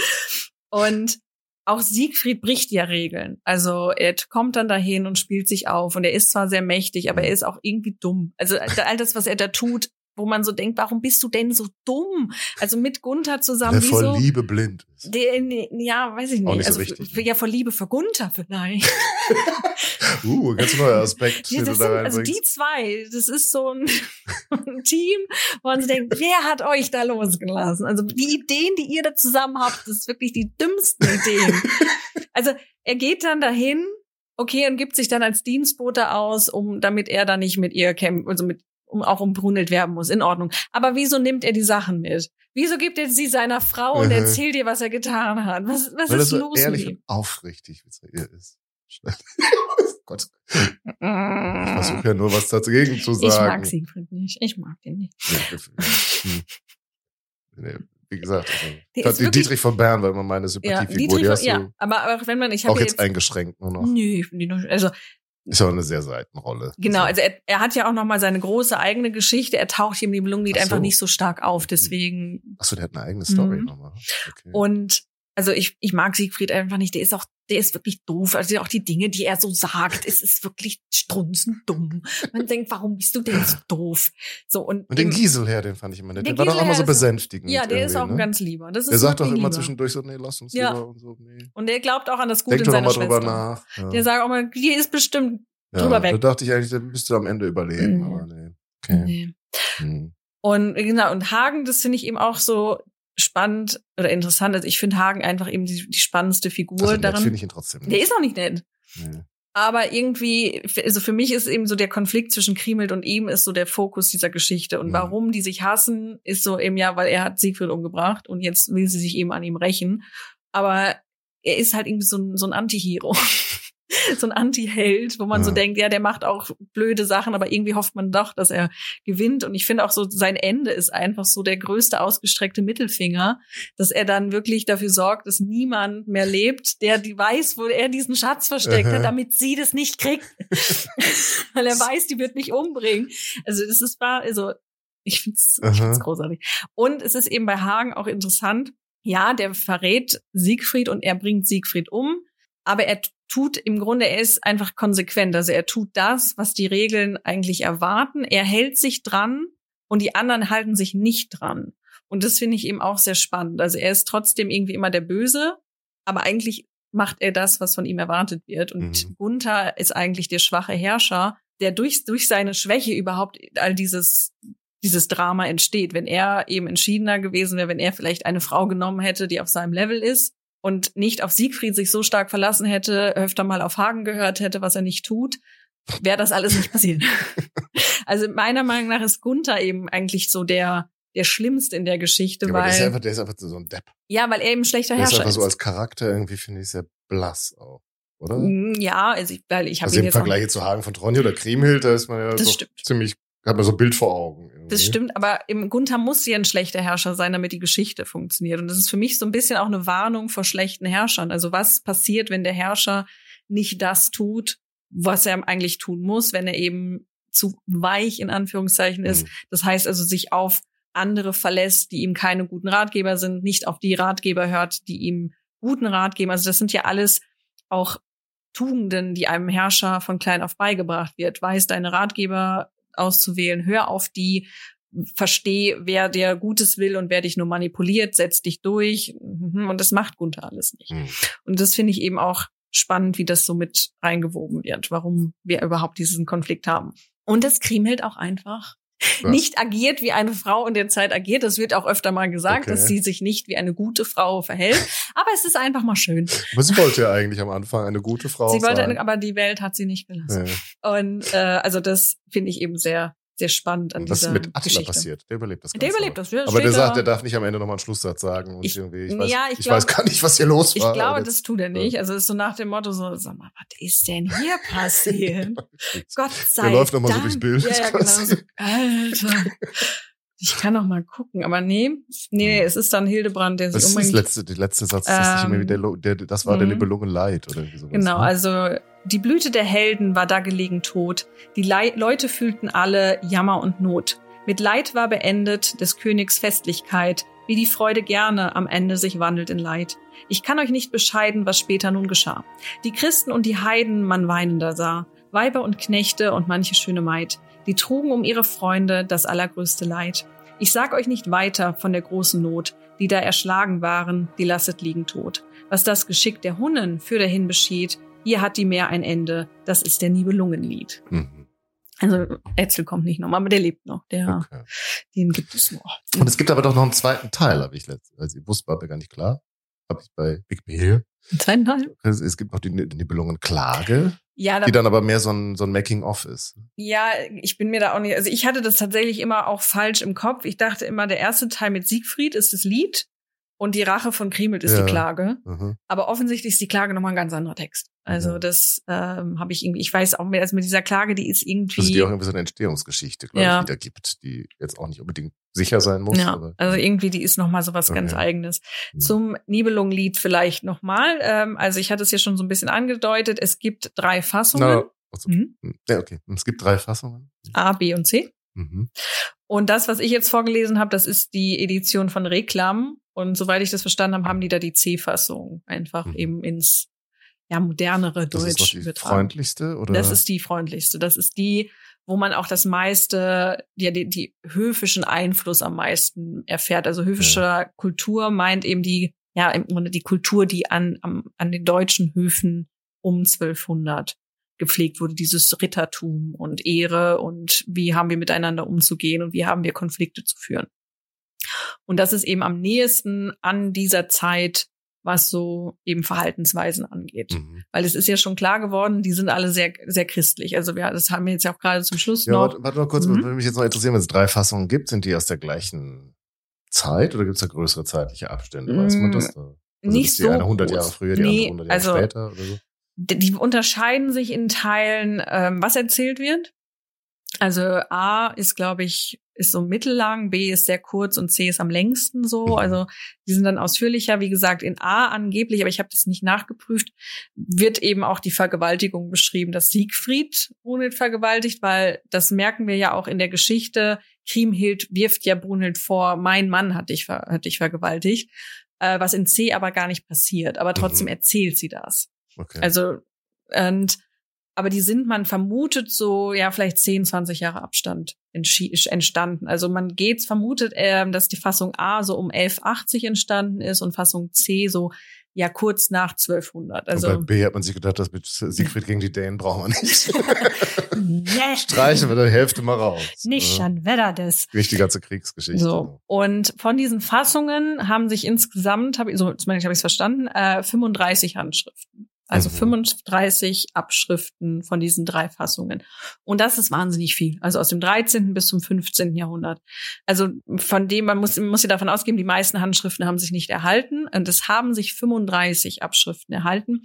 und auch Siegfried bricht ja Regeln. Also er kommt dann dahin und spielt sich auf und er ist zwar sehr mächtig, aber er ist auch irgendwie dumm. Also all das, was er da tut, wo man so denkt, warum bist du denn so dumm? Also mit Gunther zusammen. Der vor Liebe blind ist. Der, ja, weiß ich nicht. nicht also so richtig, ne? ja, vor Liebe für Gunther vielleicht. uh, ganz neuer Aspekt. Ja, sind, also die zwei, das ist so ein, ein Team, wo man so denkt, wer hat euch da losgelassen? Also die Ideen, die ihr da zusammen habt, das ist wirklich die dümmsten Ideen. also er geht dann dahin okay, und gibt sich dann als Dienstbote aus, um damit er dann nicht mit ihr kämpft, also mit auch umbrunelt werden muss. In Ordnung. Aber wieso nimmt er die Sachen mit? Wieso gibt er sie seiner Frau und erzählt ihr, was er getan hat? Was, was Weil ist so los ehrlich mit ihm? und aufrichtig, wie es ihr ist. Gott. Ich versuche ja nur was dagegen zu sagen. Ich mag Siegfried nicht. Ich mag den nicht. Nee, nee, wie gesagt, also, die Dietrich von Bern war immer meine Sympathiefigur. Ja, Dietrich, ja, aber auch wenn man, ich habe auch jetzt, jetzt eingeschränkt nur noch. Nö, also ist auch eine sehr Seitenrolle. Genau, also er, er hat ja auch noch mal seine große eigene Geschichte. Er taucht hier im Nibelungenlied so. einfach nicht so stark auf, deswegen. Ach so, der hat eine eigene Story mhm. nochmal. Okay. Und also ich, ich mag Siegfried einfach nicht. Der ist auch, der ist wirklich doof. Also auch die Dinge, die er so sagt, es ist wirklich strunzend dumm. Man denkt, warum bist du denn so doof? So und, und den Giselherr, den fand ich immer nett. Der, der war doch immer so besänftigend. Ja, der ist auch ne? ein ganz lieber. Das ist der sagt doch immer lieber. zwischendurch so, nee, lass uns ja. lieber und so. Nee. Und der glaubt auch an das Gute Denk in seiner mal Schwester. drüber nach. Ja. Der sagt auch mal, hier ist bestimmt ja, drüber weg. Da dachte ich eigentlich, dann bist du am Ende überleben, mhm. aber nee. Okay. Nee. Mhm. Und genau, und Hagen, das finde ich eben auch so spannend oder interessant. Also ich finde Hagen einfach eben die, die spannendste Figur also daran. finde ich ihn trotzdem nicht. Der ist auch nicht nett. Nee. Aber irgendwie, also für mich ist eben so der Konflikt zwischen Krimelt und ihm ist so der Fokus dieser Geschichte. Und mhm. warum die sich hassen, ist so eben ja, weil er hat Siegfried umgebracht und jetzt will sie sich eben an ihm rächen. Aber er ist halt irgendwie so ein, so ein Anti-Hero. so ein Anti-Held, wo man ja. so denkt, ja, der macht auch blöde Sachen, aber irgendwie hofft man doch, dass er gewinnt. Und ich finde auch so, sein Ende ist einfach so der größte ausgestreckte Mittelfinger, dass er dann wirklich dafür sorgt, dass niemand mehr lebt, der die weiß, wo er diesen Schatz versteckt hat, damit sie das nicht kriegt. Weil er weiß, die wird mich umbringen. Also das ist wahr, also ich finde es großartig. Und es ist eben bei Hagen auch interessant, ja, der verrät Siegfried und er bringt Siegfried um, aber er tut im Grunde, er ist einfach konsequent. Also er tut das, was die Regeln eigentlich erwarten. Er hält sich dran und die anderen halten sich nicht dran. Und das finde ich eben auch sehr spannend. Also er ist trotzdem irgendwie immer der Böse, aber eigentlich macht er das, was von ihm erwartet wird. Und mhm. Gunther ist eigentlich der schwache Herrscher, der durch, durch seine Schwäche überhaupt all dieses, dieses Drama entsteht. Wenn er eben entschiedener gewesen wäre, wenn er vielleicht eine Frau genommen hätte, die auf seinem Level ist, und nicht auf Siegfried sich so stark verlassen hätte, öfter mal auf Hagen gehört hätte, was er nicht tut, wäre das alles nicht passiert. also meiner Meinung nach ist Gunther eben eigentlich so der, der Schlimmste in der Geschichte, Ja, weil der ist einfach, der ist einfach so ein Depp. ja, weil er eben schlechter Der ist Herrscher einfach so ist. als Charakter irgendwie, finde ich, sehr blass auch, oder? Mm, ja, also ich, weil ich habe Also ihn im Vergleich zu Hagen von Tronje oder Kriemhild, da ist man ja Das stimmt. ziemlich, hat man so ein Bild vor Augen. Das stimmt, aber im Gunther muss ja ein schlechter Herrscher sein, damit die Geschichte funktioniert. Und das ist für mich so ein bisschen auch eine Warnung vor schlechten Herrschern. Also was passiert, wenn der Herrscher nicht das tut, was er eigentlich tun muss, wenn er eben zu weich in Anführungszeichen ist. Mhm. Das heißt also, sich auf andere verlässt, die ihm keine guten Ratgeber sind, nicht auf die Ratgeber hört, die ihm guten Rat geben. Also das sind ja alles auch Tugenden, die einem Herrscher von klein auf beigebracht wird. Weiß deine Ratgeber auszuwählen, hör auf die, versteh, wer dir Gutes will und wer dich nur manipuliert, setz dich durch. Mhm, Und das macht Gunther alles nicht. Mhm. Und das finde ich eben auch spannend, wie das so mit reingewoben wird, warum wir überhaupt diesen Konflikt haben. Und das Kriemhild auch einfach Was? nicht agiert, wie eine Frau in der Zeit agiert. Das wird auch öfter mal gesagt, Okay. dass sie sich nicht wie eine gute Frau verhält. Aber es ist einfach mal schön. Aber sie wollte ja eigentlich am Anfang eine gute Frau sie wollte, sein. eine, aber die Welt hat sie nicht gelassen. Ja. Und äh, also das finde ich eben sehr, sehr spannend an Was ist dieser mit Attila Geschichte. passiert? Der überlebt das Ganze. Der überlebt das. Aber der sagt, der darf nicht am Ende nochmal einen Schlusssatz sagen. Und Ich- irgendwie, ich, weiß, ja, ich, ich glaub- weiß gar nicht, was hier los Ich war. glaube, aber das tut er nicht. Also es ist so nach dem Motto so, sag mal, was ist denn hier passiert? Gott sei Der läuft noch mal so Dank. durchs Bild. Ja, ja, genau. So, Alter. Ich kann noch mal gucken, aber nee, nee, es ist dann Hildebrand, der Das sich ist das unbedingt letzte, der letzte Satz. Das, ist nicht Ähm, mehr der, Lo- der, das war der mhm. Nibelungen Leid oder irgendwie sowas. Genau, ne? also die Blüte der Helden war da gelegen tot. Die Lei Leute fühlten alle Jammer und Not. Mit Leid war beendet des Königs Festlichkeit, wie die Freude gerne am Ende sich wandelt in Leid. Ich kann euch nicht bescheiden, was später nun geschah. Die Christen und die Heiden man weinender sah, Weiber und Knechte und manche schöne Maid, die trugen um ihre Freunde das allergrößte Leid. Ich sag euch nicht weiter von der großen Not, die da erschlagen waren, die lasset liegen tot. Was das Geschick der Hunnen für dahin beschied, hier hat die Meer ein Ende, das ist der Nibelungenlied. Mhm. Also Etzel kommt nicht nochmal, aber der lebt noch, der, Okay. den gibt es noch. Und es gibt aber doch noch einen zweiten Teil, habe ich letztens. Also, ich wusste, war mir gar nicht klar. Habe ich bei Wikipedia. Im zweiten Teil? Es es gibt noch die Nibelungen Klage, Ja, da, die dann aber mehr so ein, so ein Making-of ist. ja, ich bin mir da auch nicht, also ich hatte das tatsächlich immer auch falsch im Kopf. Ich dachte immer, der erste Teil mit Siegfried ist das Lied und die Rache von Kriemhild ist Ja. die Klage. Mhm. Aber offensichtlich ist die Klage nochmal ein ganz anderer Text. Also Mhm. das ähm, habe ich irgendwie, ich weiß auch mehr, also mit dieser Klage, die ist irgendwie. Also die auch irgendwie so eine Entstehungsgeschichte, glaube Ja. ich, wiedergibt, die jetzt auch nicht unbedingt sicher sein muss. Ja, aber, also irgendwie, die ist noch mal so was ganz Okay. Eigenes. Mhm. Zum Nibelungenlied vielleicht noch mal. Ähm, also ich hatte es ja schon so ein bisschen angedeutet. Es gibt drei Fassungen. Na, also, Mhm. Ja, okay. Es gibt drei Fassungen. A, B und C. Mhm. Und das, was ich jetzt vorgelesen habe, das ist die Edition von Reklam. Und soweit ich das verstanden habe, haben die da die C-Fassung einfach Mhm. eben ins ja, modernere Das ist noch Deutsch die übertragen. freundlichste, oder? Das ist die freundlichste. Das ist die, wo man auch das meiste, ja, die, die höfischen Einfluss am meisten erfährt. Also höfische Kultur meint eben die, ja, im Grunde die Kultur, die an, am, an den deutschen Höfen um 1200 gepflegt wurde. Dieses Rittertum und Ehre und wie haben wir miteinander umzugehen und wie haben wir Konflikte zu führen. Und das ist eben am nächsten an dieser Zeit, was so eben Verhaltensweisen angeht Mhm. weil es ist ja schon klar geworden, die sind alle sehr, sehr christlich. Also wir, das haben wir jetzt ja auch gerade zum Schluss Ja, noch. warte, warte mal kurz, Mhm. würde mich jetzt noch interessieren, wenn es drei Fassungen gibt, sind die aus der gleichen Zeit oder gibt es da größere zeitliche Abstände? Weiß man das da? Also nicht ist die so eine 100 groß. Jahre früher, die Nee, andere 100 Jahre also später oder so? Die, unterscheiden sich in Teilen, ähm, was erzählt wird. Also A ist, glaube ich, ist so mittellang, B ist sehr kurz und C ist am längsten so. Mhm. Also die sind dann ausführlicher. Wie gesagt, in A angeblich, aber ich habe das nicht nachgeprüft, wird eben auch die Vergewaltigung beschrieben, dass Siegfried Brunhild vergewaltigt, weil das merken wir ja auch in der Geschichte. Kriemhild wirft ja Brunhild vor, mein Mann hat dich, ver hat dich vergewaltigt, äh, was in C aber gar nicht passiert. Aber trotzdem Mhm. erzählt sie das. Okay. Also, und, aber die sind, man vermutet so, ja, vielleicht 10, 20 Jahre Abstand entstanden. Also man geht's vermutet, ähm, dass die Fassung A so um 1180 entstanden ist und Fassung C so, ja, kurz nach 1200. und Also, bei B hat man sich gedacht, das mit Siegfried gegen die Dänen brauchen wir nicht. nee, Streichen wir die Hälfte mal raus. nicht Ja. schon Wetter das. Nicht die ganze Kriegsgeschichte. So. Und von diesen Fassungen haben sich insgesamt, hab ich, so zumindest habe ich es verstanden, äh, 35 Handschriften Also Mhm. 35 Abschriften von diesen drei Fassungen. Und das ist wahnsinnig viel. Also aus dem 13. bis zum 15. Jahrhundert. Also von dem, man muss, man muss ja davon ausgehen, die meisten Handschriften haben sich nicht erhalten. Und es haben sich 35 Abschriften erhalten.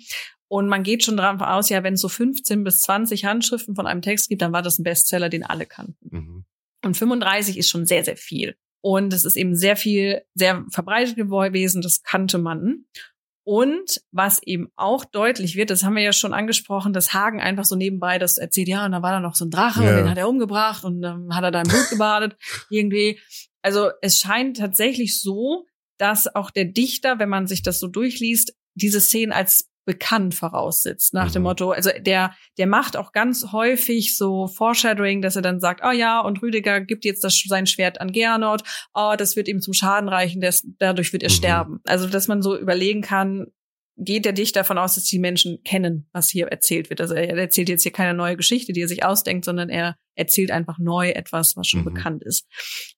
Und man geht schon davon aus, ja, wenn es so 15 bis 20 Handschriften von einem Text gibt, dann war das ein Bestseller, den alle kannten. Mhm. Und 35 ist schon sehr, sehr viel. Und es ist eben sehr viel, sehr verbreitet gewesen, das kannte man. Und was eben auch deutlich wird, das haben wir ja schon angesprochen, dass Hagen einfach so nebenbei das erzählt, ja, und da war da noch so ein Drache Ja. und den hat er umgebracht und dann hat er da im Blut gebadet, irgendwie. Also es scheint tatsächlich so, dass auch der Dichter, wenn man sich das so durchliest, diese Szenen als bekannt voraussetzt, nach dem Mhm. Motto, also der, der macht auch ganz häufig so Foreshadowing, dass er dann sagt, oh ja, und Rüdiger gibt jetzt das, sein Schwert an Gernot, oh, das wird ihm zum Schaden reichen, das, dadurch wird er Mhm. sterben. Also, dass man so überlegen kann, geht der Dichter davon aus, dass die Menschen kennen, was hier erzählt wird. Also er erzählt jetzt hier keine neue Geschichte, die er sich ausdenkt, sondern er erzählt einfach neu etwas, was schon Mhm. bekannt ist.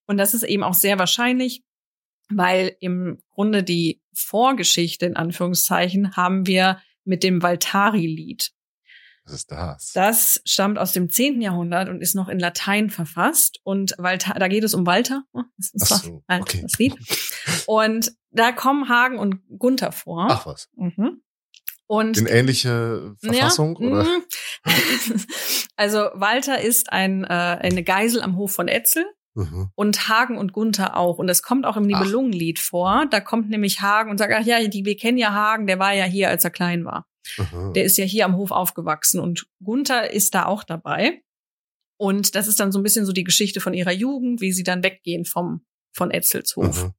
Und das ist eben auch sehr wahrscheinlich, weil im Grunde die Vorgeschichte in Anführungszeichen haben wir mit dem Valtari-Lied. Was ist das? Das stammt aus dem 10. Jahrhundert und ist noch in Latein verfasst. Und Walter, da geht es um Walter. Oh, Das ist Ach so, halt okay. das Lied. Und da kommen Hagen und Gunther vor. Ach was. Mhm. Und In ähnliche Verfassung? ja, oder? mhm. Also Walter ist ein, äh, eine Geisel am Hof von Etzel Mhm. und Hagen und Gunther auch. Und das kommt auch im. Nibelungenlied vor. Da kommt nämlich Hagen und sagt, ach ja, die, wir kennen ja Hagen, der war ja hier, als er klein war. Mhm. Der ist ja hier am Hof aufgewachsen und Gunther ist da auch dabei. Und das ist dann so ein bisschen so die Geschichte von ihrer Jugend, wie sie dann weggehen vom von Etzelshof. Mhm.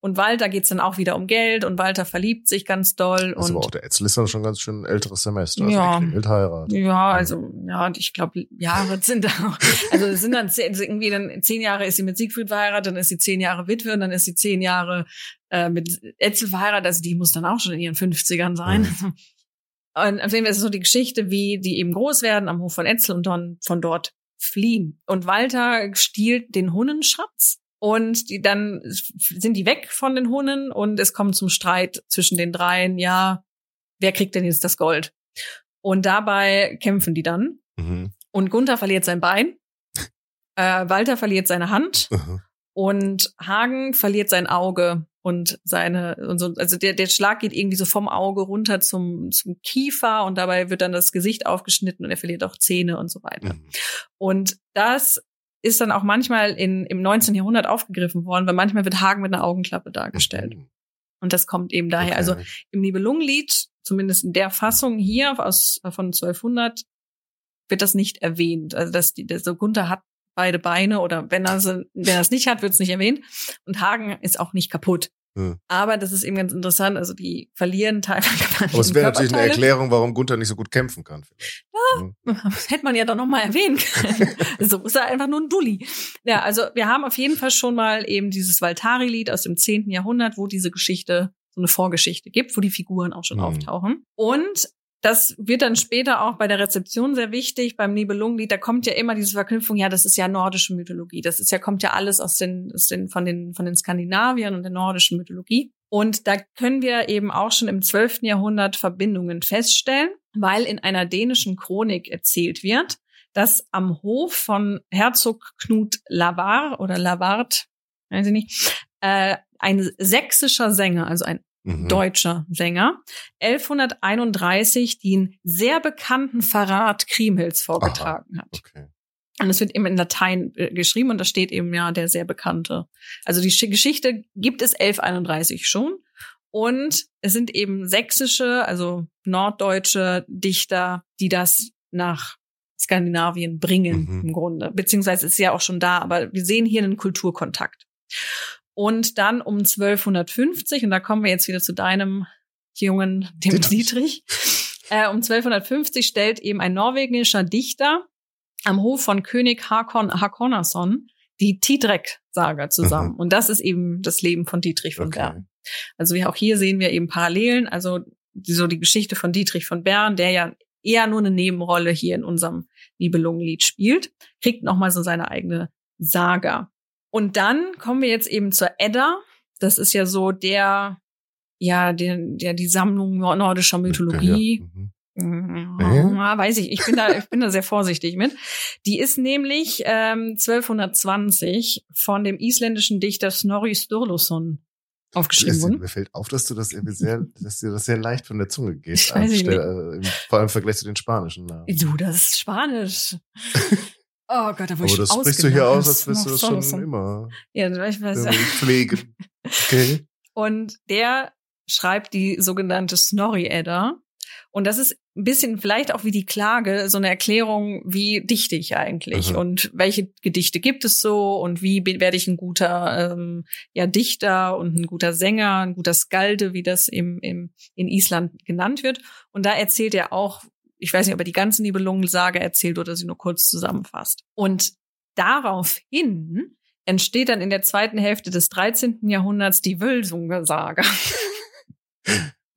Und Walter geht's dann auch wieder um Geld und Walter verliebt sich ganz doll Das aber und auch der Etzel ist dann schon ganz schön älteres Semester. Also Ja. der klingelt Heirat. ja, also ja, und ich glaube, Jahre sind da auch. Also es sind dann zehn, also irgendwie dann zehn Jahre ist sie mit Siegfried verheiratet, dann ist sie zehn Jahre Witwe und dann ist sie zehn Jahre äh, mit Etzel verheiratet. Also die muss dann auch schon in ihren 50ern sein. Und auf jeden Fall ist es so die Geschichte, wie die eben groß werden am Hof von Etzel und dann von dort fliehen. Und Walter stiehlt den Hunnenschatz und die dann sind die weg von den Hunnen und es kommt zum Streit zwischen den dreien. Ja, wer kriegt denn jetzt das Gold? Und dabei kämpfen die dann. Mhm. Und Gunther verliert sein Bein. Äh, Walter verliert seine Hand Mhm. und Hagen verliert sein Auge und seine und so also der der Schlag geht irgendwie so vom Auge runter zum zum Kiefer und dabei wird dann das Gesicht aufgeschnitten und er verliert auch Zähne und so weiter. Mhm. Und das ist dann auch manchmal in, im 19. Jahrhundert aufgegriffen worden, weil manchmal wird Hagen mit einer Augenklappe dargestellt. Mhm. Und das kommt eben daher. Okay. Also im Nibelungenlied, zumindest in der Fassung hier aus, von 1200, wird das nicht erwähnt. Also dass die, der so Gunther hat beide Beine oder wenn er sie, wenn er es nicht hat, wird es nicht erwähnt. Und Hagen ist auch nicht kaputt. Hm. Aber das ist eben ganz interessant. Also die verlieren teilweise. Aber es wäre natürlich eine. Erklärung, warum Gunther nicht so gut kämpfen kann. vielleicht. Mhm. Das hätte man ja doch noch mal erwähnen können. so ist er einfach nur ein Dulli. Ja, also wir haben auf jeden Fall schon mal eben dieses Valtari-Lied aus dem 10. Jahrhundert, wo diese Geschichte so eine Vorgeschichte gibt, wo die Figuren auch schon Mhm. auftauchen. Und das wird dann später auch bei der Rezeption sehr wichtig. Beim Nibelungenlied, da kommt ja immer diese Verknüpfung, ja, das ist ja nordische Mythologie. Das ist ja, kommt ja alles aus den, aus den, von den, von den Skandinaviern und der nordischen Mythologie. Und da können wir eben auch schon im 12. Jahrhundert Verbindungen feststellen, weil in einer dänischen Chronik erzählt wird, dass am Hof von Herzog Knut Lavar oder Lavard, weiß ich nicht, äh, ein sächsischer Sänger, also ein Mhm. deutscher Sänger, 1131 den sehr bekannten Verrat Kriemhilds vorgetragen hat. Okay. Und es wird eben in Latein äh, geschrieben und da steht eben ja der sehr bekannte. Also die Sch- Geschichte gibt es 1131 schon. Und es sind eben sächsische, also norddeutsche Dichter, die das nach Skandinavien bringen Mhm. im Grunde. Beziehungsweise ist ja auch schon da, aber wir sehen hier einen Kulturkontakt. Und dann um 1250, und da kommen wir jetzt wieder zu deinem jungen, dem Dietrich. Äh, um 1250 stellt eben ein norwegischer Dichter am Hof von König Hakon Hakonason die Tidrek-Saga zusammen. Und das ist eben das Leben von Dietrich von Okay. Bern. Also wir auch hier sehen wir eben Parallelen, also die, so die Geschichte von Dietrich von Bern, der ja eher nur eine Nebenrolle hier in unserem Nibelungenlied spielt, kriegt nochmal so seine eigene Saga. Und dann kommen wir jetzt eben zur Edda. Das ist ja so der ja, der, der, die Sammlung nordischer Mythologie. Ja, mhm. Ja, weiß ich, ich bin da, ich bin da sehr vorsichtig mit. Die ist nämlich ähm, 1220 von dem isländischen Dichter Snorri Sturluson aufgeschrieben worden. Mir fällt auf, dass du das irgendwie sehr, dass dir das sehr leicht von der Zunge geht. Ich weiß nicht. Äh, vor allem im Vergleich zu den spanischen Namen. Du, das ist Spanisch. Oh Gott, da wurde ich das sprichst du hier aus, als wirst du das schon so. immer. Ja, ich weiß ja. Pflegen. Okay. Und der schreibt die sogenannte Snorri-Edda. Und das ist ein bisschen vielleicht auch wie die Klage, so eine Erklärung, wie dichte ich eigentlich mhm. und welche Gedichte gibt es so und wie werde ich ein guter ähm, ja, Dichter und ein guter Sänger, ein guter Skalde, wie das im, im, in Island genannt wird. Und da erzählt er auch, ich weiß nicht, ob er die ganze Nibelungensage erzählt oder sie nur kurz zusammenfasst. Und daraufhin entsteht dann in der zweiten Hälfte des 13. Jahrhunderts die Wölsunger-Sage.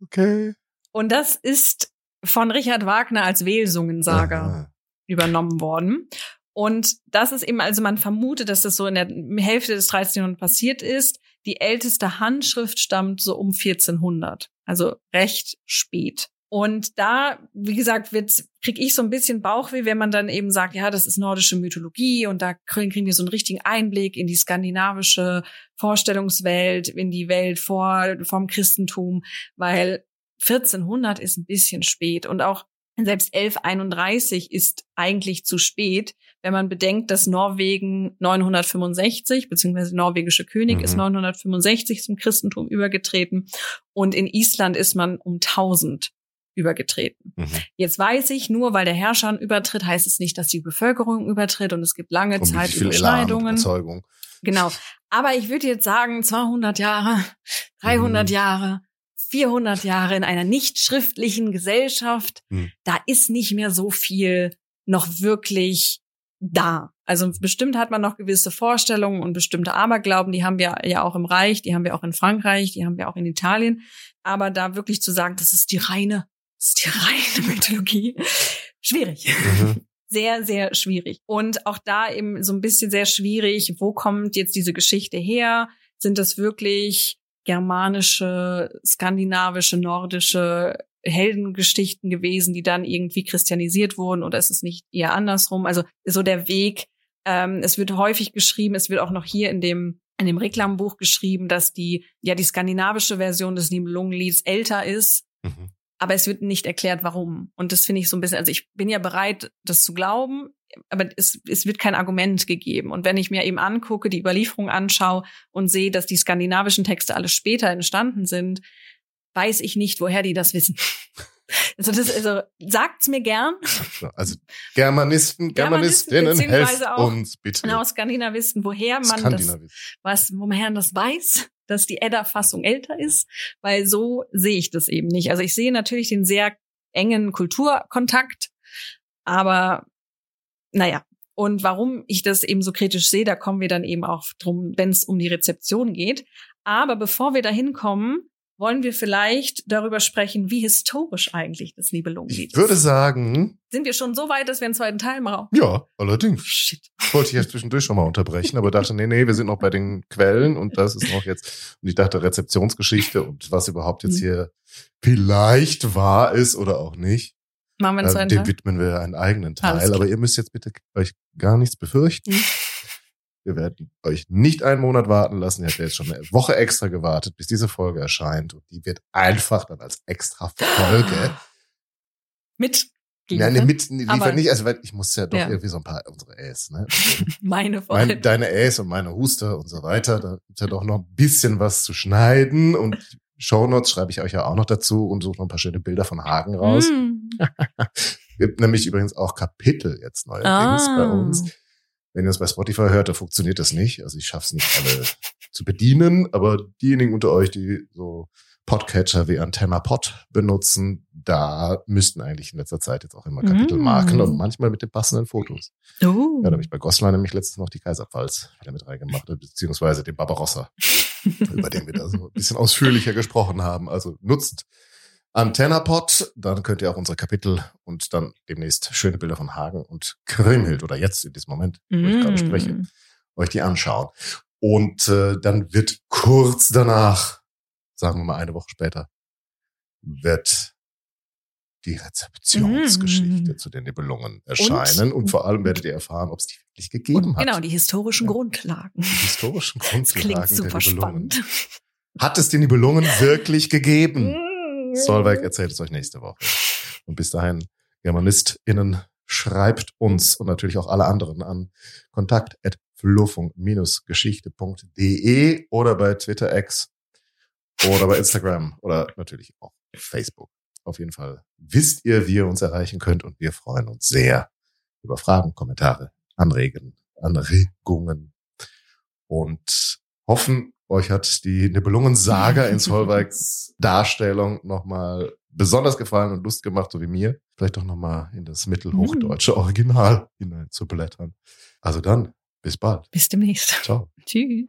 Okay. Und das ist von Richard Wagner als Wählsungensager übernommen worden. Und das ist eben, also man vermutet, dass das so in der Hälfte des 13. Jahrhunderts passiert ist. Die älteste Handschrift stammt so um 1400, also recht spät. Und da, wie gesagt, wird, krieg ich so ein bisschen Bauchweh, wenn man dann eben sagt, ja, das ist nordische Mythologie und da kriegen wir so einen richtigen Einblick in die skandinavische Vorstellungswelt, in die Welt vor, vom Christentum, weil 1400 ist ein bisschen spät und auch selbst 1131 ist eigentlich zu spät, wenn man bedenkt, dass Norwegen 965 beziehungsweise norwegische König mhm. ist 965 zum Christentum übergetreten und in Island ist man um 1000 übergetreten. Mhm. Jetzt weiß ich, nur weil der Herrscher übertritt, heißt es nicht, dass die Bevölkerung übertritt und es gibt lange um Zeit Überschneidungen. Genau. Aber ich würde jetzt sagen, 200 Jahre, 300 mhm. Jahre, 400 Jahre in einer nicht schriftlichen Gesellschaft, hm. da ist nicht mehr so viel noch wirklich da. Also bestimmt hat man noch gewisse Vorstellungen und bestimmte Aberglauben, die haben wir ja auch im Reich, die haben wir auch in Frankreich, die haben wir auch in Italien. Aber da wirklich zu sagen, das ist die reine, ist die reine Mythologie, schwierig. Mhm. Sehr, sehr schwierig. Und auch da eben so ein bisschen sehr schwierig, wo kommt jetzt diese Geschichte her? Sind das wirklich germanische, skandinavische, nordische Heldengeschichten gewesen, die dann irgendwie christianisiert wurden oder ist es nicht eher andersrum? Also so der Weg. Ähm, es wird häufig geschrieben, es wird auch noch hier in dem in dem Reklambuch geschrieben, dass die ja die skandinavische Version des Nibelungenlieds älter ist, mhm. Aber es wird nicht erklärt, warum. Und das finde ich so ein bisschen. Also ich bin ja bereit, das zu glauben aber es, es wird kein Argument gegeben. Und wenn ich mir eben angucke, die Überlieferung anschaue und sehe, dass die skandinavischen Texte alle später entstanden sind, weiß ich nicht, woher die das wissen. Also, das, also sagt's mir gern. Also Germanisten, Germanistinnen, helft uns bitte. Genau, Skandinavisten, woher man das, was, woher man das weiß, dass die Edda-Fassung älter ist, weil so sehe ich das eben nicht. Also ich sehe natürlich den sehr engen Kulturkontakt, aber naja, und warum ich das eben so kritisch sehe, da kommen wir dann eben auch drum, wenn es um die Rezeption geht. Aber bevor wir dahin kommen, wollen wir vielleicht darüber sprechen, wie historisch eigentlich das Nibelungenlied ist. Ich würde sagen. Sind wir schon so weit, dass wir einen zweiten Teil machen? Ja, allerdings. Shit. Wollte ich jetzt zwischendurch schon mal unterbrechen, aber dachte, nee, nee, wir sind noch bei den Quellen und das ist noch jetzt, und ich dachte Rezeptionsgeschichte und was überhaupt jetzt mhm. hier vielleicht wahr ist oder auch nicht. Machen wir einen äh, Dem widmen wir einen eigenen Teil. Aber ihr müsst jetzt bitte euch gar nichts befürchten. Wir werden euch nicht einen Monat warten lassen. Ihr habt jetzt schon eine Woche extra gewartet, bis diese Folge erscheint. Und die wird einfach dann als extra Folge mit ja, nee, mit liefer nicht, also weil ich muss ja doch ja. irgendwie so ein paar unsere Äs, ne? meine Folge. Mein, deine Äs und meine Huster und so weiter. Da gibt's ja doch noch ein bisschen was zu schneiden und Shownotes schreibe ich euch ja auch noch dazu und suche noch ein paar schöne Bilder von Hagen raus. Mm. Gibt nämlich übrigens auch Kapitel jetzt neuerdings ah. bei uns. Wenn ihr es bei Spotify hört, da funktioniert das nicht. Also ich schaffe es nicht alle zu bedienen, aber diejenigen unter euch, die so Podcatcher wie Antenna Pod benutzen, da müssten eigentlich in letzter Zeit jetzt auch immer Kapitelmarken mm. und manchmal mit den passenden Fotos. Oh. Ja, da habe ich bei Goslar nämlich letztens noch die Kaiserpfalz wieder mit reingemacht, beziehungsweise den Barbarossa. über den wir da so ein bisschen ausführlicher gesprochen haben. Also nutzt AntennaPod, dann könnt ihr auch unsere Kapitel und dann demnächst schöne Bilder von Hagen und Grimhild oder jetzt in diesem Moment, wo mm. ich gerade spreche, mm. euch die anschauen. Und äh, dann wird kurz danach sagen wir mal eine Woche später, wird die Rezeptionsgeschichte Mm. zu den Nibelungen erscheinen. Und, Und- vor allem werdet ihr erfahren, ob es die wirklich gegeben Und hat. genau, die historischen Ja. Grundlagen. die historischen Das Grundlagen klingt super der Nibelungen. spannend. Hat es die Nibelungen wirklich gegeben? Solveig erzählt es euch nächste Woche. Und bis dahin, GermanistInnen, schreibt uns und natürlich auch alle anderen an kontakt at flurfunk-geschichte.de oder bei Twitter X oder bei Instagram oder natürlich auch Facebook. Auf jeden Fall wisst ihr, wie ihr uns erreichen könnt und wir freuen uns sehr über Fragen, Kommentare, Anregen, Anregungen und hoffen, euch hat die Nibelungen-Saga in Solveigs Darstellung nochmal besonders gefallen und Lust gemacht, so wie mir. Vielleicht auch nochmal in das mittelhochdeutsche Original hinein zu blättern. Also dann, bis bald. Bis demnächst. Ciao. Tschüss.